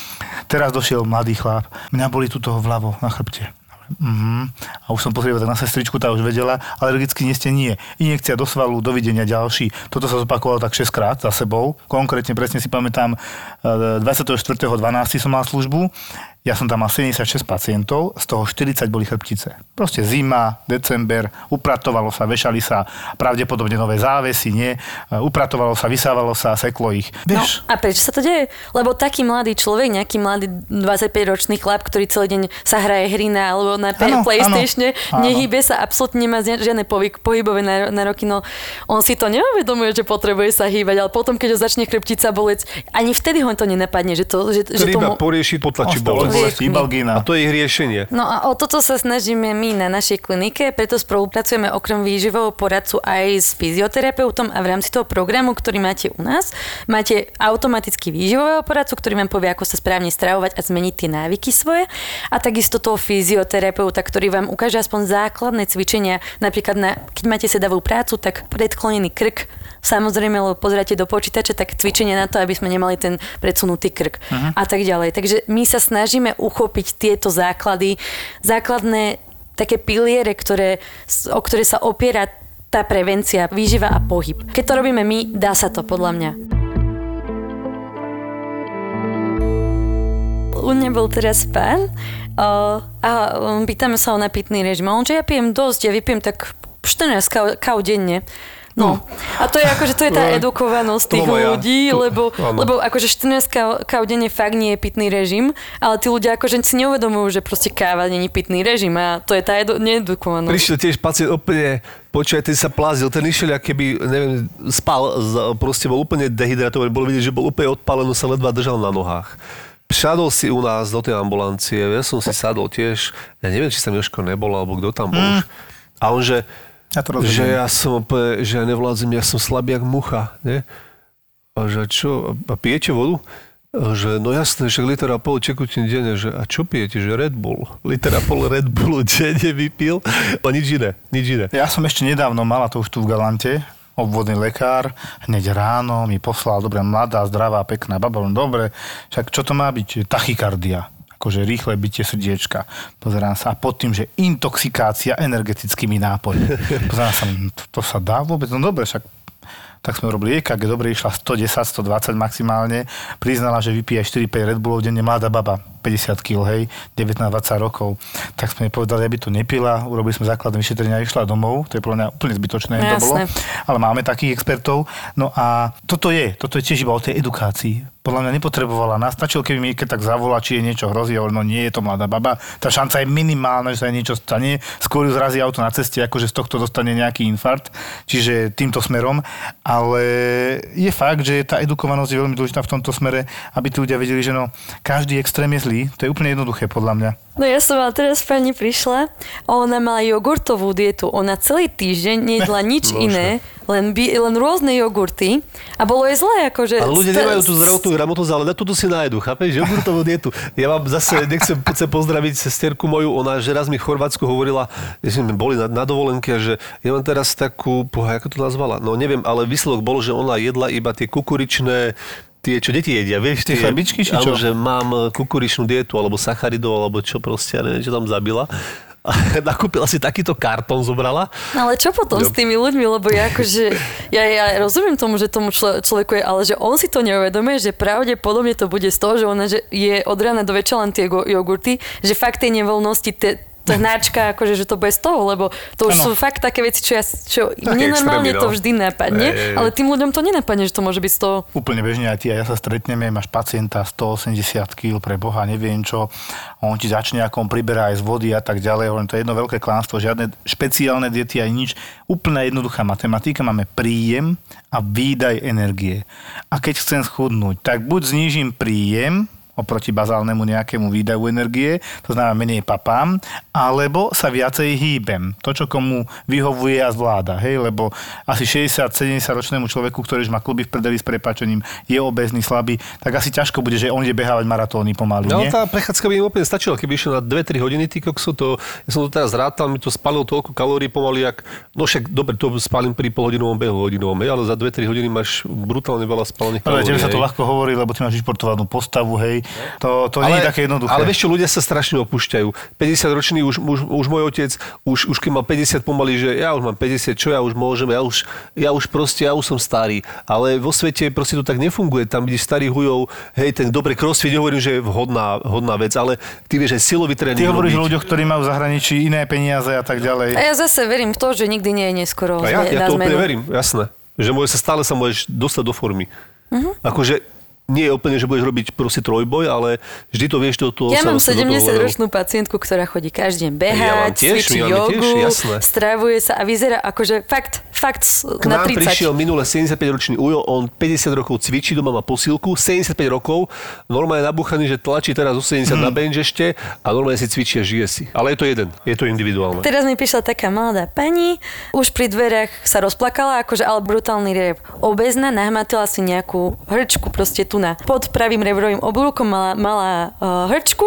Teraz došiel mladý chlap, mňa boli tu toho vľavo na chrbte. Mhm. A už som pozrieval tak na sestričku, tá už vedela, alergicky nie ste nie. Injekcia do svalu, dovidenia ďalší. Toto sa zopakovalo tak 6 krát za sebou. Konkrétne presne si pamätám, e, 24.12. som mal službu. Ja som tam mal 76 pacientov, z toho 40 boli chrbtice. Proste zima, december, upratovalo sa, vešali sa, pravdepodobne nové závesy, nie? E, Upratovalo sa, vysávalo sa, seklo ich. No, Vieš, a prečo sa to deje? Lebo taký mladý človek, nejaký mladý 25-ročný chlap, ktorý celý deň sa hraje hry na, alebo na Áno, Playstatione, áno. nehybe sa, absolútne nemá žiadne pohy- pohybové náro- nároky, no on si to neuvedomuje, že potrebuje sa hýbať, ale potom, keď ho začne chrbtica boleť, ani vtedy ho to nenapadne, že to, že, že Ktorý to iba mu... porieši, potlačí bolesť. Bolesti, ibalgína. A to je ich riešenie. No a o toto sa snažíme my na našej klinike, preto spolupracujeme okrem výživového poradcu aj s fyzioterapeutom a v rámci toho programu, ktorý máte u nás, máte automaticky výživového poradcu, ktorý vám povie, ako sa správne stravovať a zmeniť tie návyky svoje a takisto toho fyzioterapeuta, ktorý vám ukáže aspoň základné cvičenia, napríklad na, keď máte sedavú prácu, tak predklonený krk, Samozrejme, lebo pozeráte do počítača, tak cvičenie na to, aby sme nemali ten predsunutý krk uh-huh. a tak ďalej. Takže my sa snažíme uchopiť tieto základy, základné také piliere, ktoré, o ktoré sa opiera tá prevencia, výživa a pohyb. Keď to robíme my, dá sa to podľa mňa. U mňa bol teraz pán uh, a pýtame sa o napitný režim. A on, že ja pijem dosť, ja vypijem tak 14 kau, kau denne. No. A to je akože, to je tá No, edukovanosť tých mám aj ja. ľudí, lebo, áno. lebo akože 14 kau, kau denne fakt nie je pitný režim, ale tí ľudia akože si neuvedomujú, že proste káva není pitný režim a to je tá edu- needukovanosť. Prišiel tiež pacient úplne, počkaj, ten sa plázil, ten išiel, ako keby, neviem, spal, proste bol úplne dehydratovaný, bolo vidieť, že bol úplne odpálený, sa ledva držal na nohách. Šadol si u nás do tej ambulancie, ja som si sadol tiež, ja neviem, či sa Joško nebol, alebo kto tam bol už. A on, že, Ja to rozumiem. že ja som úplne, že ja nevládzem, ja som slabý jak mucha, ne? A že čo, a pijete vodu? A Že no jasné, že liter a pol čekutín denne, že a čo pijete, že Red Bull. Liter a pol Red Bullu denne vypil a nič iné, nič iné. Ja som ešte nedávno mala to už tu v Galante, obvodný lekár, hneď ráno mi poslal, dobre, mladá, zdravá, pekná baba, dobre, však čo to má byť? Tachykardia akože rýchle bytie srdiečka. Pozerám sa a pod tým, že intoxikácia energetickými nápojmi. Pozerám sa, to, to sa dá vôbec? No dobre, však tak sme robili EKG, dobre išla 110, 120 maximálne, priznala, že vypije 4-5 Red Bullov denne, mladá baba, 50 kg, hej, 19-20 rokov. Tak sme povedali, aby to nepila, urobili sme základné vyšetrenia a išla domov, to je podľa mňa úplne zbytočné, to bolo, ale máme takých expertov. No a toto je, toto je tiež iba o tej edukácii. Podľa mňa nepotrebovala nás, stačilo, keby mi keď tak zavolá, či je niečo hrozí, ale no nie je to mladá baba. Tá šanca je minimálna, že sa jej niečo stane, skôr ju zrazí auto na ceste, ako že z tohto dostane nejaký infarkt, čiže týmto smerom. Ale je fakt, že tá edukovanosť je veľmi dôležitá v tomto smere, aby tí ľudia vedeli, že no, každý extrém je zlý. To je úplne jednoduché podľa mňa. No ja som mala teraz pani prišla a ona mala jogurtovú dietu. Ona celý týždeň nejedla nič iné, len, by, len rôzne jogurty a bolo jej zlé. Akože ale ľudia nemajú tú zdravotnú gramotnosť, ale na túto si nájdu, chápeš? Jogurtovú dietu. Ja vám zase nechcem, chcem pozdraviť sesterku moju, ona že raz mi v Chorvátsku hovorila, že sme boli na, na dovolenke, že ja mám teraz takú, poha, ako to nazvala? No neviem, ale výsledok bol, že ona jedla iba tie kukuričné tie, čo deti jedia, vieš? Tie chlabičky, či čo? že mám kukuričnú dietu, alebo sacharidov, alebo čo proste, ja neviem, čo tam zabila. A nakúpila si takýto kartón, zobrala. No ale čo potom jo. s tými ľuďmi, lebo ja akože, ja, ja rozumiem tomu, že tomu člo, človeku je, ale že on si to neuvedomuje, že pravdepodobne to bude z toho, že ona že je od rána do večera len tie jogurty, že fakt tej nevoľnosti, te, tá hnáčka, akože, že to bude z toho, lebo to už ano. sú fakt také veci, čo, ja, čo mne normálne no. to vždy napadne, e, ale tým ľuďom to nenapadne, že to môže byť z toho. Úplne bežne aj ty a ja sa stretneme, máš pacienta 180 kg pre Boha, neviem čo, on ti začne ako on priberá aj z vody a tak ďalej, hovorím, to je jedno veľké klánstvo, žiadne špeciálne diety aj nič, úplná jednoduchá matematika, máme príjem a výdaj energie. A keď chcem schudnúť, tak buď znížim príjem, oproti bazálnemu nejakému výdajú energie, to znamená menej papám, alebo sa viacej hýbem. To, čo komu vyhovuje a zvláda, hej, lebo asi 60-70 ročnému človeku, ktorý už má kluby v predeli s prepačením, je obezný, slabý, tak asi ťažko bude, že on ide behávať maratóny pomaly. No, nie? tá prechádzka by im úplne stačila, keby išiel na 2-3 hodiny, ty kokso, to, ja som to teraz rátal, mi to spalilo toľko kalórií pomaly, jak, no však dobre, to spalím pri polhodinovom behu hodinovom, ale za 2-3 hodiny máš brutálne veľa spalených kalórií. Ale sa to ľahko hovorí, lebo ty máš vyšportovanú postavu, hej, to, to ale, nie je také jednoduché. Ale vieš čo, ľudia sa strašne opúšťajú. 50 ročný už, už, už môj otec, už, už keď mal 50 pomaly, že ja už mám 50, čo ja už môžem, ja už, ja už proste, ja už som starý. Ale vo svete proste to tak nefunguje. Tam vidíš starých hujov, hej, ten dobre crossfit, nehovorím, že je vhodná, vhodná vec, ale ty vieš, že silový tréning. Ty hovoríš o ľuďoch, ktorí majú v zahraničí iné peniaze a tak ďalej. A ja zase verím v to, že nikdy nie je neskoro. A ja, ja to úplne verím, jasné. Že môže sa stále sa môžeš dostať do formy. Uh-huh. Akože nie je úplne, že budeš robiť proste trojboj, ale vždy to vieš do toho. Ja mám 70-ročnú pacientku, ktorá chodí každý deň behať, ja tiež, cvičí jogu, tiež, stravuje sa a vyzerá akože fakt, fakt K na 30. prišiel minule 75-ročný Ujo, on 50 rokov cvičí, doma má posilku, 75 rokov, normálne nabuchaný, že tlačí teraz 80 hmm. na bench ešte a normálne si cvičí a žije si. Ale je to jeden, je to individuálne. Teraz mi prišla taká mladá pani, už pri dverách sa rozplakala, akože ale brutálny rep. Obezná, nahmatila si nejakú hrčku proste tu na pod pravým rebrovým oblúkom mala, mala uh, hrčku.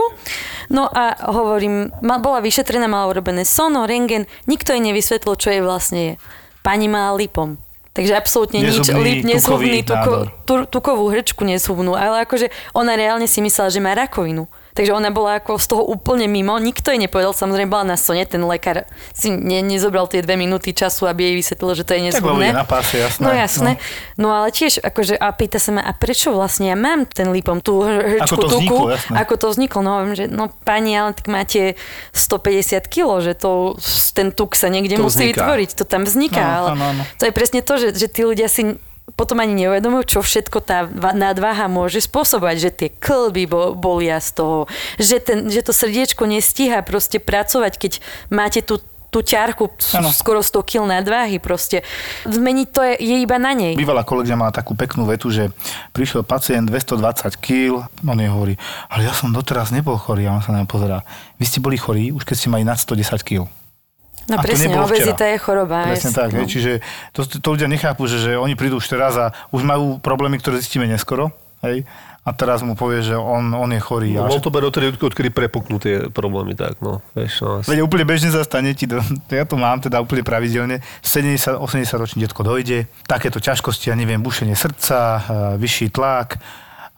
No a hovorím, bola vyšetrená, mala urobené sono, rengen, nikto jej nevysvetlil, čo jej vlastne je. Pani mala lipom. Takže absolútne nič, lip, nezhubný, tuko, tu, tukovú hrčku nezhubnú, ale akože ona reálne si myslela, že má rakovinu. Takže ona bola ako z toho úplne mimo. Nikto jej nepovedal, samozrejme bola na sone, ten lekár si ne, nezobral tie dve minúty času, aby jej vysvetlil, že to je nezhodné. Tak na páse, jasné. No jasné. No. no. ale tiež, akože, a pýta sa ma, a prečo vlastne ja mám ten lipom, tú hrčku ako to tuku, vzniklo, jasné. ako to vzniklo. No, že no pani, ale tak máte 150 kg, že to, ten tuk sa niekde to musí vzniká. vytvoriť, to tam vzniká. No, ale no, no. To je presne to, že, že tí ľudia si potom ani neuvedomujú, čo všetko tá nadváha môže spôsobovať, že tie klby bolia z toho, že, ten, že to srdiečko nestíha proste pracovať, keď máte tú tú ťarku ano. skoro 100 kg nadváhy proste. Zmeniť to je, je iba na nej. Bývalá kolegia mala takú peknú vetu, že prišiel pacient 220 kg, on jej hovorí, ale ja som doteraz nebol chorý, a on sa na pozerá. Vy ste boli chorí, už keď ste mali nad 110 kg. No a presne, obezita je choroba. Presne tak, no. čiže to, to ľudia nechápu, že, že oni prídu už teraz a už majú problémy, ktoré zistíme neskoro. Hej? a teraz mu povie, že on, on je chorý. No, on to berie odtedy, odkedy prepuknú tie problémy, tak no. Vieš, no Veď úplne bežne sa stane ti, to, ja to mám teda úplne pravidelne, 70-80 ročný detko dojde, takéto ťažkosti, ja neviem, bušenie srdca, vyšší tlak,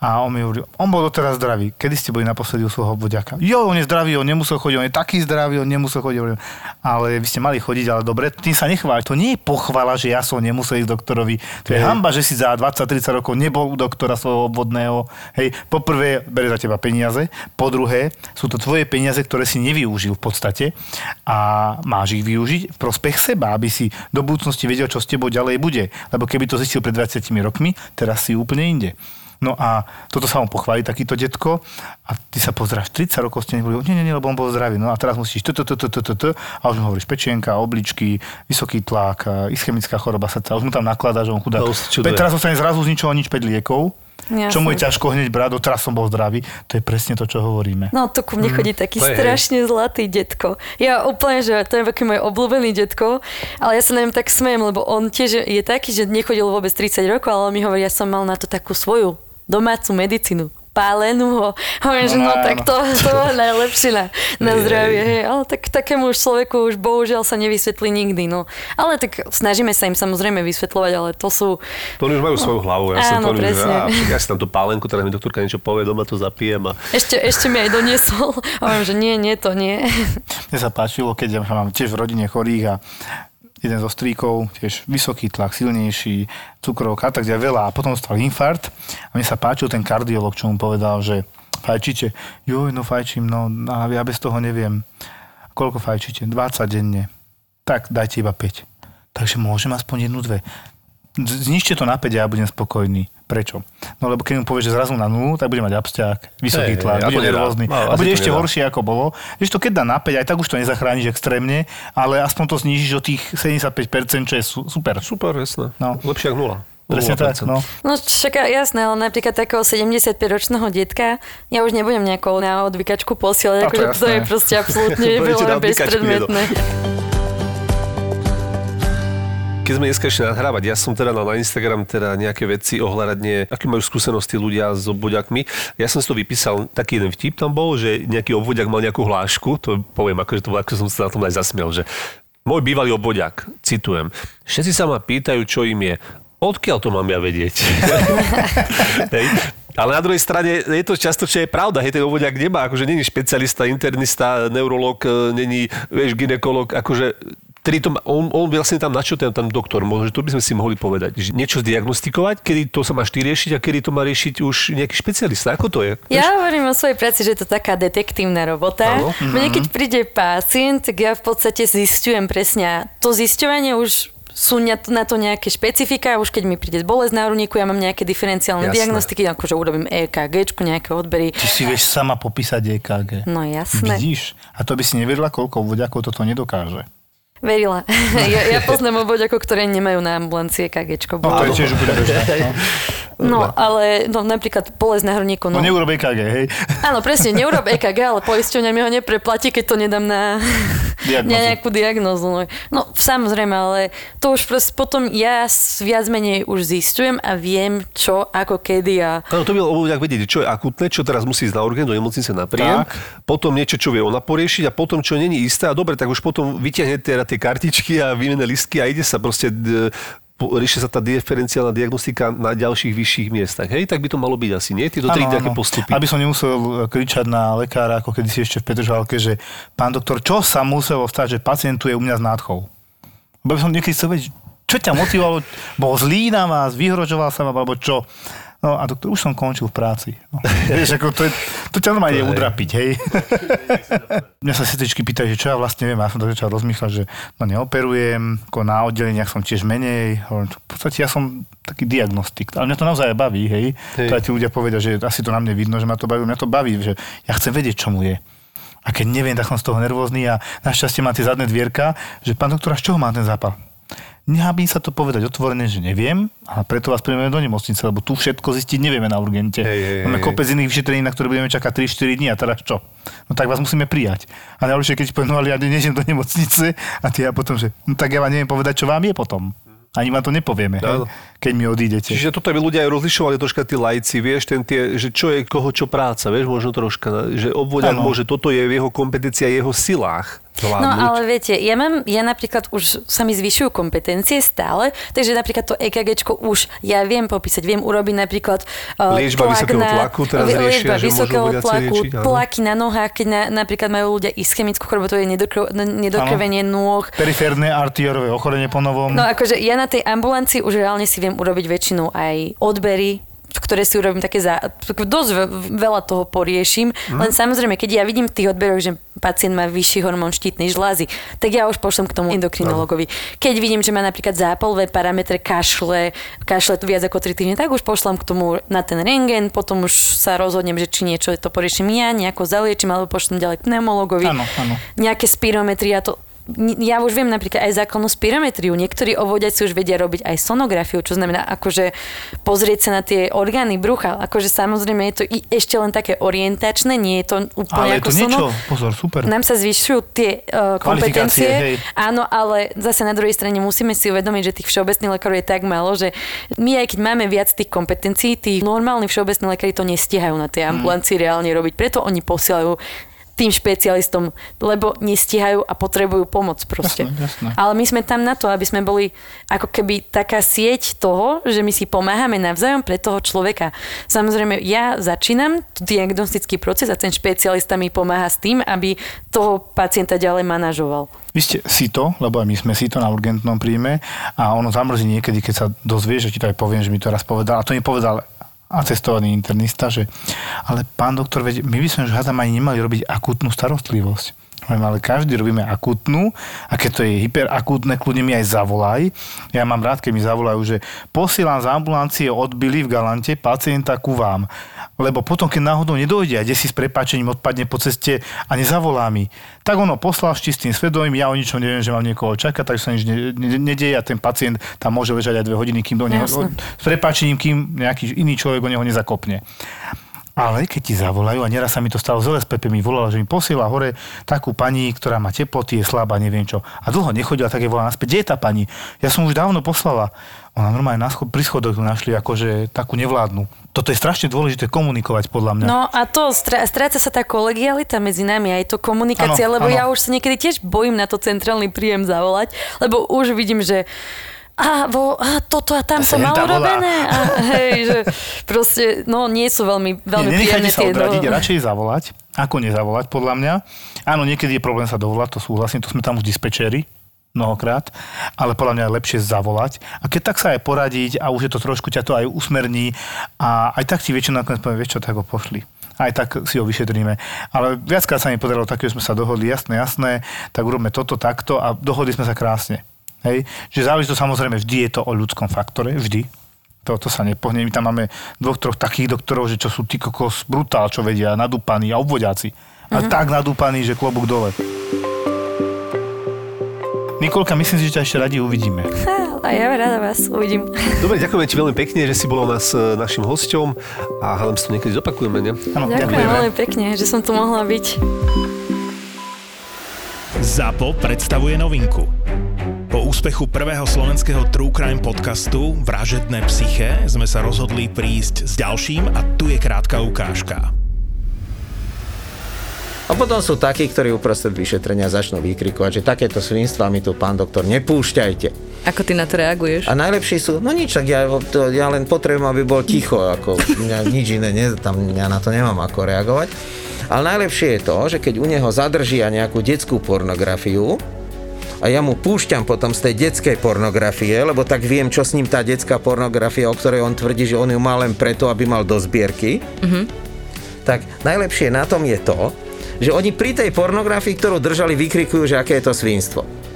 a on mi hovorí, on bol doteraz zdravý. Kedy ste boli naposledy u svojho obvodiaka? Jo, on je zdravý, on nemusel chodiť, on je taký zdravý, on nemusel chodiť. Hovorím, Ale vy ste mali chodiť, ale dobre, tým sa nechváľ. To nie je pochvala, že ja som nemusel ísť doktorovi. To je hamba, že si za 20-30 rokov nebol u doktora svojho obvodného. Hej, poprvé bere za teba peniaze, po druhé sú to tvoje peniaze, ktoré si nevyužil v podstate a máš ich využiť v prospech seba, aby si do budúcnosti vedel, čo s tebou ďalej bude. Lebo keby to zistil pred 20 rokmi, teraz si úplne inde. No a toto sa mu pochváli takýto detko a ty sa pozráš 30 rokov ste neboli, nie, nie, nie, lebo on bol zdravý. No a teraz musíš t, t, t, t, t, t, t, a už mu hovoríš pečenka, obličky, vysoký tlak, ischemická choroba srdca, už mu tam nakladá, že on. To čuduje. Teraz zostane zrazu z ničoho nič 5 liekov, Jasné. čo mu je ťažko hneď brať, doteraz som bol zdravý. To je presne to, čo hovoríme. No to ku mne chodí taký to je, hej. strašne zlatý detko. Ja úplne, že to je taký môj obľúbený detko, ale ja sa na ňom tak smejem, lebo on tiež je taký, že nechodil vôbec 30 rokov, ale on mi hovorí, ja som mal na to takú svoju domácu medicínu pálenú ho. Hovorím, že no No, tak to, to je najlepšie na, na zdravie. Hej. Ale tak, takému už človeku už bohužiaľ sa nevysvetlí nikdy. No. Ale tak snažíme sa im samozrejme vysvetľovať, ale to sú... To už majú svoju hlavu. Ja som Áno, to presne. á, však ja si tam tú pálenku, teraz mi doktorka niečo povie, doma to zapijem a Ešte, ešte mi aj doniesol. Hovorím, že nie, nie, to nie. Mne sa páčilo, keď ja mám tiež v rodine chorých a jeden zo stríkov, tiež vysoký tlak, silnejší, cukrovka a tak ďalej veľa. A potom stal infarkt a mne sa páčil ten kardiolog, čo mu povedal, že fajčíte? Joj, no fajčím, no a ja bez toho neviem. Koľko fajčíte? 20 denne. Tak dajte iba 5. Takže môžem aspoň jednu, dve. Z- Znižte to na 5 a ja budem spokojný. Prečo? No lebo keď mu povieš, že zrazu na nulu, tak bude mať absťák, vysoký Hej, tlak, bude nervózny. No, A bude to ešte nedá. horšie ako bolo. Vieš to, keď dá na 5, aj tak už to nezachrániš extrémne, ale aspoň to znížiš o tých 75%, čo je su- super. super, jasné. No. Lepšie ako nula. Presne tak, 0%. no. No však jasné, ale napríklad takého 75-ročného detka, ja už nebudem nejakou na odvykačku posielať, akože to je proste absolútne odvykačku, bezpredmetné. Keď sme dneska ešte nahrávať, ja som teda na Instagram teda nejaké veci ohľadne, aké majú skúsenosti ľudia s obvodiakmi. Ja som si to vypísal, taký jeden vtip tam bol, že nejaký obvodiak mal nejakú hlášku, to poviem, akože to bolo, ako som sa na tom aj zasmiel, že môj bývalý obvodiak, citujem, všetci sa ma pýtajú, čo im je. Odkiaľ to mám ja vedieť? Hej. Ale na druhej strane je to často, čo je pravda. Hej, ten obvodiak nemá, akože není špecialista, internista, neurolog, není, vieš, ginekolog, akože ktorý to, on, on vlastne tam načo ten tam doktor, možno, že to by sme si mohli povedať, že niečo zdiagnostikovať, kedy to sa máš ty riešiť a kedy to má riešiť už nejaký špecialista. Ako to je? Ja hovorím o svojej práci, že je to taká detektívna robota. Áno. Mne keď príde pacient, tak ja v podstate zistujem presne. To zisťovanie už sú na to, nejaké špecifika, už keď mi príde bolesť na hrudníku, ja mám nejaké diferenciálne Jasné. diagnostiky, akože urobím EKG, nejaké odbery. Ty si vieš sama popísať EKG. No jasné. Vidíš? A to by si neverila, koľko vodiakov toto nedokáže. Verila. ja, ja poznám obvoďakov, ktoré nemajú na ambulancii EKG. No to je tiež úplne bežné. No. No, ale no, napríklad bolesť na hrudníku. no No, neurob EKG, hej. Áno, presne, neurob EKG, ale poisťovňa mi ho nepreplatí, keď to nedám na, Diagnózu. na nejakú diagnózu. No. no, samozrejme, ale to už proste potom ja viac menej už zistujem a viem, čo, ako, kedy a... Áno, to by bolo obvodiak vedieť, čo je akutné, čo teraz musí ísť na urgent do nemocnice na príjem, Tak. potom niečo, čo vie ona poriešiť a potom, čo není isté a dobre, tak už potom vyťahne teda tie kartičky a vymené listky a ide sa proste rieši sa tá diferenciálna diagnostika na ďalších vyšších miestach. Hej, tak by to malo byť asi, nie? Áno, také áno. postupy. Aby som nemusel kričať na lekára, ako si ešte v Petržalke, že pán doktor, čo sa muselo stať, že pacient tu je u mňa s nádchou? Lebo som niekedy chcel vedieť, čo ťa motivovalo, bol zlý na vás, vyhrožoval sa vám, alebo čo? No a doktor, už som končil v práci. No. Vieš, ako to, je, to ťa normálne To je- udrapiť, hej. Mňa sa sestričky pýtajú, že čo ja vlastne viem, a ja som tak začal rozmýšľať, že no neoperujem, ako na oddeleniach som tiež menej. V podstate ja som taký diagnostik, ale mňa to naozaj baví, hej. Hej. To aj tí ľudia povedia, že asi to na mne vidno, že ma to baví, mňa to baví, že ja chcem vedieť, čo mu je. A keď neviem, tak som z toho nervózny a našťastie mám tie zadné dvierka, že pán doktor, a z čoho má ten zápal? Nehábim sa to povedať otvorene, že neviem a preto vás príjmeme do nemocnice, lebo tu všetko zistiť nevieme na urgente. Hej, hej, Máme kopec iných vyšetrení, na ktoré budeme čakať 3-4 dní a teraz čo? No tak vás musíme prijať. A najlepšie, keď poviem, no ale ja nejdem do nemocnice a ty ja potom, že no tak ja vám neviem povedať, čo vám je potom. Ani vám to nepovieme, hej, keď mi odídete. Čiže toto by ľudia aj rozlišovali troška tí lajci, vieš, ten tie, že čo je koho čo práca, vieš, možno troška, že obvodiak môže, toto je v jeho kompetencii a jeho silách. No ale viete, ja mám, ja napríklad už sa mi zvyšujú kompetencie stále, takže napríklad to EKG už ja viem popísať, viem urobiť napríklad uh, liečba tlak vysokého na, tlaku, teraz liečba riešia, vysokého tlaku, liečiť, tlaky na nohách, keď na, napríklad majú ľudia ischemickú chorobu, to je nedokrv, nedokrvenie nôh. Periférne arteriové ochorenie po novom. No akože ja na tej ambulancii už reálne si viem urobiť väčšinou aj odbery, ktoré si urobím také za... Dosť veľa toho poriešim, mm. len samozrejme, keď ja vidím v tých odberoch, že pacient má vyšší hormón štítnej žlázy, tak ja už pošlem k tomu endokrinologovi. Keď vidím, že má napríklad zápalové parametre kašle, kašle tu viac ako 3 týždne, tak už pošlem k tomu na ten rengen, potom už sa rozhodnem, že či niečo to poriešim ja, nejako zaliečím, alebo pošlem ďalej k pneumologovi. Áno, áno. Nejaké spirometrie, to ja už viem napríklad aj zákonnú spirometriu. Niektorí ovodiaci už vedia robiť aj sonografiu, čo znamená akože pozrieť sa na tie orgány brucha. Akože samozrejme je to i ešte len také orientačné, nie je to úplne ale ako to niečo, pozor, super. Nám sa zvyšujú tie uh, kompetencie, hej. áno, ale zase na druhej strane musíme si uvedomiť, že tých všeobecných lekárov je tak málo, že my aj keď máme viac tých kompetencií, tí normálni všeobecní lekári to nestihajú na tej ambulancii mm. reálne robiť. Preto oni posielajú tým špecialistom, lebo nestihajú a potrebujú pomoc proste. Jasné, jasné. Ale my sme tam na to, aby sme boli ako keby taká sieť toho, že my si pomáhame navzájom pre toho človeka. Samozrejme, ja začínam diagnostický proces a ten špecialista mi pomáha s tým, aby toho pacienta ďalej manažoval. Vy ste si to, lebo aj my sme si to na urgentnom príjme a ono zamrzí niekedy, keď sa dozvieš, že ti to aj poviem, že mi to raz povedal. A to mi povedal atestovaný internista, že ale pán doktor, veď my by sme už hádam ani nemali robiť akútnu starostlivosť. Ale každý robíme akutnú a keď to je hyperakútne, kľudne mi aj zavolaj. Ja mám rád, keď mi zavolajú, že posielam z ambulancie odbili v Galante pacienta ku vám. Lebo potom, keď náhodou nedojde a kde si s prepáčením odpadne po ceste a nezavolá mi, tak ono poslal s čistým svedomím, ja o ničom neviem, že mám niekoho čakať, takže sa nič ne, ne, a ten pacient tam môže ležať aj dve hodiny, kým do neho, s prepáčením, kým nejaký iný človek o neho nezakopne. Ale keď ti zavolajú, a nieraz sa mi to stalo z LSPP, mi volala, že mi posiela hore takú pani, ktorá má teploty, je slabá, neviem čo. A dlho nechodila, tak je volá naspäť. Kde je tá pani? Ja som už dávno poslala. Ona normálne na schod, pri schodoch našli akože takú nevládnu. Toto je strašne dôležité komunikovať podľa mňa. No a to stráca sa tá kolegialita medzi nami, aj to komunikácia, ano, lebo ano. ja už sa niekedy tiež bojím na to centrálny príjem zavolať, lebo už vidím, že a, vo, a toto a tam sa malo urobené. A, hej, že proste, no nie sú veľmi, veľmi Nie, príjemné sa odradiť, do... radšej zavolať, ako nezavolať, podľa mňa. Áno, niekedy je problém sa dovolať, to súhlasím, to sme tam už dispečeri, mnohokrát, ale podľa mňa je lepšie zavolať. A keď tak sa aj poradiť a už je to trošku ťa to aj usmerní a aj tak ti väčšina nakoniec povie, vieš čo, tak ho pošli aj tak si ho vyšetríme. Ale viackrát sa mi podarilo také, že sme sa dohodli, jasné, jasné, tak urobme toto takto a dohodli sme sa krásne. Hej? Že záleží to samozrejme, vždy je to o ľudskom faktore, vždy. To, to sa nepohne. My tam máme dvoch, troch takých doktorov, že čo sú tí kokos brutál, čo vedia, nadúpaní a obvodiaci. A mm-hmm. tak nadúpaní, že klobúk dole. Nikolka, myslím si, že ťa ešte radi uvidíme. A ja rada vás uvidím. Dobre, ďakujeme ti veľmi pekne, že si bol nás e, našim hosťom a hádam si to niekedy zopakujeme, ne? Ano, ďakujem ďakujeme. veľmi pekne, že som tu mohla byť. ZAPO predstavuje novinku. Po úspechu prvého slovenského True Crime podcastu Vražedné psyché sme sa rozhodli prísť s ďalším a tu je krátka ukážka. A potom sú takí, ktorí uprostred vyšetrenia začnú vykrikovať, že takéto svinstva mi tu, pán doktor, nepúšťajte. Ako ty na to reaguješ? A najlepší sú, no nič, tak ja, to, ja len potrebujem, aby bol ticho, ako mňa, nič iné, ne, tam ja na to nemám ako reagovať. Ale najlepšie je to, že keď u neho zadržia nejakú detskú pornografiu, a ja mu púšťam potom z tej detskej pornografie, lebo tak viem, čo s ním tá detská pornografia, o ktorej on tvrdí, že on ju má len preto, aby mal do zbierky, mm-hmm. tak najlepšie na tom je to, že oni pri tej pornografii, ktorú držali, vykrikujú, že aké je to svinstvo.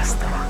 v podcastovách.